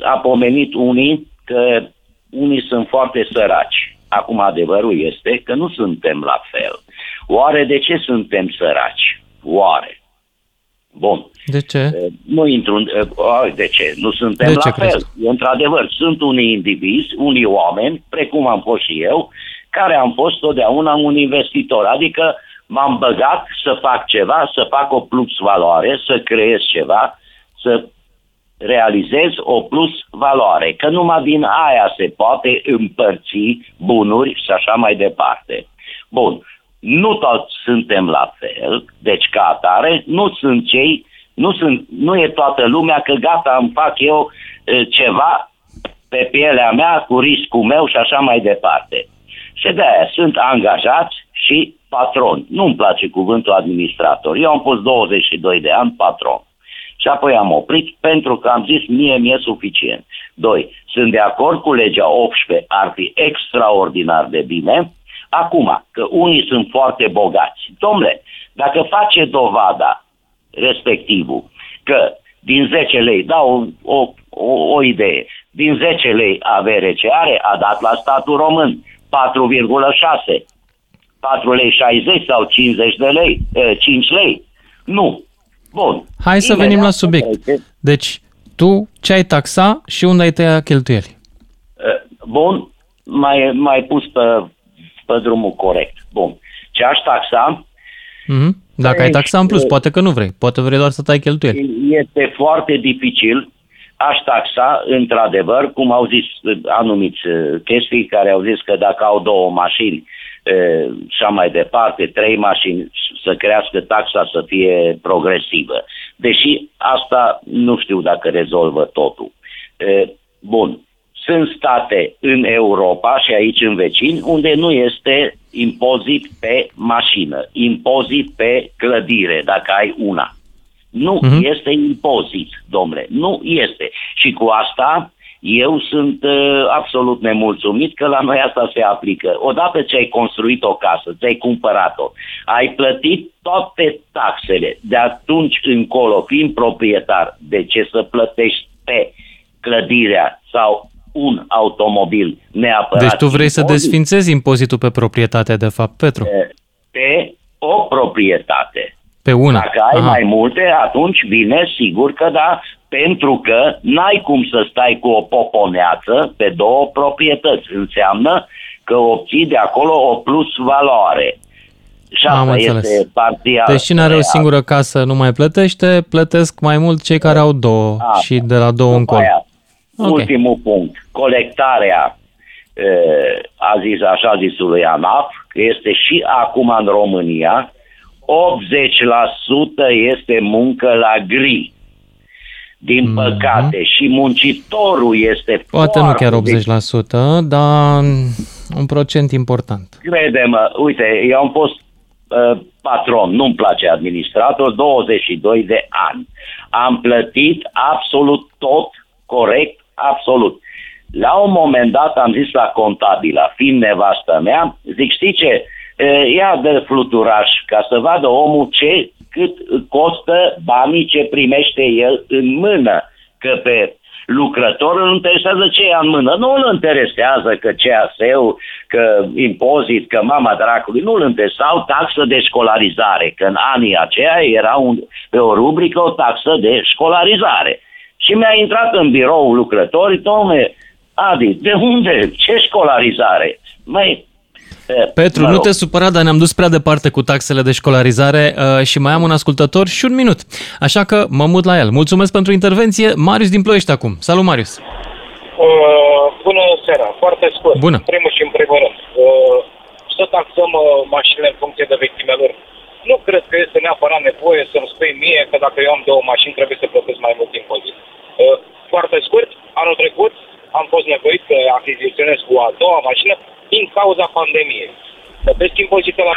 A pomenit unii că unii sunt foarte săraci. Acum adevărul este că nu suntem la fel. Oare de ce suntem săraci? Oare? Bun. De ce? Nu intru în... De ce? Nu suntem de la fel. Crezi? Într-adevăr, sunt unii indivizi, unii oameni, precum am fost și eu, care am fost totdeauna un investitor, adică m-am băgat să fac ceva, să fac o plus valoare, să creez ceva, să realizez o plus valoare, că numai din aia se poate împărți bunuri și așa mai departe. Bun, nu toți suntem la fel, deci ca atare, nu sunt cei, nu, sunt, nu e toată lumea că gata, îmi fac eu e, ceva pe pielea mea, cu riscul meu și așa mai departe. Și de aia sunt angajați și patron. Nu-mi place cuvântul administrator. Eu am pus 22 de ani patron. Și apoi am oprit pentru că am zis mie mi-e suficient. Doi, sunt de acord cu legea 18, ar fi extraordinar de bine. Acum, că unii sunt foarte bogați. Domnule, dacă face dovada respectivul că din 10 lei, dau o, o, o, o idee, din 10 lei avere ce are, a dat la statul român 4,6, 4 lei 60 sau 50 de lei, 5 lei. Nu. Bun. Hai să venim la subiect. Deci, tu ce ai taxa și unde ai tăia cheltuieli? Bun, mai, mai pus pe, pe drumul corect. Bun. Ce aș taxa? Mm-hmm. Dacă ai taxa în plus, poate că nu vrei. Poate vrei doar să tai cheltuieli. Este foarte dificil aș taxa, într-adevăr, cum au zis anumiți uh, chestii care au zis că dacă au două mașini uh, și mai departe, trei mașini, să crească taxa să fie progresivă. Deși asta nu știu dacă rezolvă totul. Uh, bun, sunt state în Europa și aici în vecini unde nu este impozit pe mașină, impozit pe clădire, dacă ai una. Nu uh-huh. este impozit, domnule, nu este. Și cu asta eu sunt uh, absolut nemulțumit că la noi asta se aplică. Odată ce ai construit o casă, ți-ai cumpărat-o, ai plătit toate taxele, de atunci încolo, fiind proprietar, de ce să plătești pe clădirea sau un automobil neapărat. Deci tu vrei impozit? să desfințezi impozitul pe proprietate, de fapt, Petru? Pe, pe o proprietate. Pe una. Dacă ai Aha. mai multe, atunci bine, sigur că da, pentru că n-ai cum să stai cu o poponeață pe două proprietăți. Înseamnă că obții de acolo o plus valoare. Și Am înțeles. este parțial. Deci cine are o singură casă nu mai plătește, plătesc mai mult cei care au două A, și de la două încolo. Okay. Ultimul punct, colectarea a zis așa zisului ANAF, că este și acum în România 80% este muncă la gri. Din mm-hmm. păcate, și muncitorul este Poate nu chiar 80%, dar un procent important. Crede-mă, uite, eu am fost uh, patron, nu-mi place administrator, 22 de ani. Am plătit absolut tot corect, absolut. La un moment dat am zis la contabila, fiind nevastă mea, zic, știi ce, ia de fluturaș ca să vadă omul ce, cât costă banii ce primește el în mână. Că pe lucrător îl interesează ce e în mână. Nu îl interesează că CAS-ul, că impozit, că mama dracului, nu îl interesează. Sau taxă de școlarizare, că în anii aceia era un, pe o rubrică o taxă de școlarizare. Și mi-a intrat în birou lucrători, domne, Adi, de unde? Ce școlarizare? Mai Petru, mă rog. nu te supăra, dar ne-am dus prea departe cu taxele de școlarizare uh, și mai am un ascultător și un minut. Așa că mă mut la el. Mulțumesc pentru intervenție. Marius din Ploiești acum. Salut, Marius! Uh, bună seara, foarte scurt. Bună. În primul și în primul rând. Uh, să taxăm uh, mașinile în funcție de vechimea lor. Nu cred că este neapărat nevoie să-mi spui mie că dacă eu am două mașini trebuie să plătesc mai mult impozit. Uh, foarte scurt, anul trecut am fost nevoit să achiziționez cu a doua mașină din cauza pandemiei. Plătesc impozite la,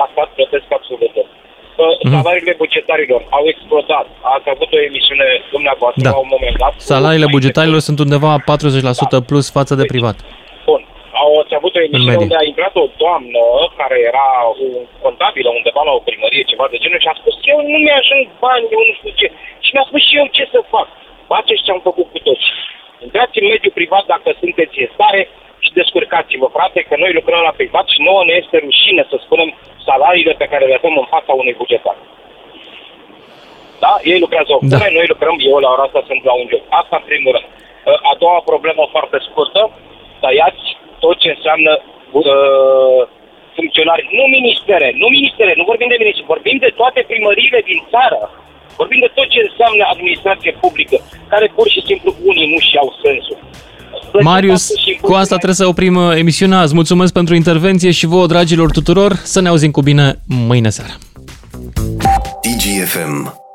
la stat, plătesc absolut tot. Mm-hmm. Salariile bugetarilor au explodat. Ați avut o emisiune dumneavoastră da. la un moment dat. Salariile bugetarilor sunt undeva 40% da. plus față de deci, privat. Bun. Au ați avut o emisiune unde a intrat o doamnă care era un contabilă undeva la o primărie, ceva de genul, și a spus eu nu mi-ajung bani, eu nu știu ce. Și mi-a spus și eu ce să fac. Faceți ce am făcut cu toți. Intrați în mediul privat dacă sunteți în stare, și descurcați-vă, frate, că noi lucrăm la privat și nouă ne este rușine să spunem salariile pe care le dăm în fața unui bugetar. Da? Ei lucrează o da. noi lucrăm, eu la ora asta sunt la un job. Asta în primul rând. A doua problemă foarte scurtă, tăiați tot ce înseamnă uh, funcționari, nu ministere, nu ministere, nu vorbim de ministere, vorbim de toate primăriile din țară. Vorbim de tot ce înseamnă administrație publică, care pur și simplu unii nu și au sensul. Marius, cu asta trebuie să oprim uh, emisiunea. Îți mulțumesc pentru intervenție și vouă, dragilor tuturor, să ne auzim cu bine mâine seara. DGFM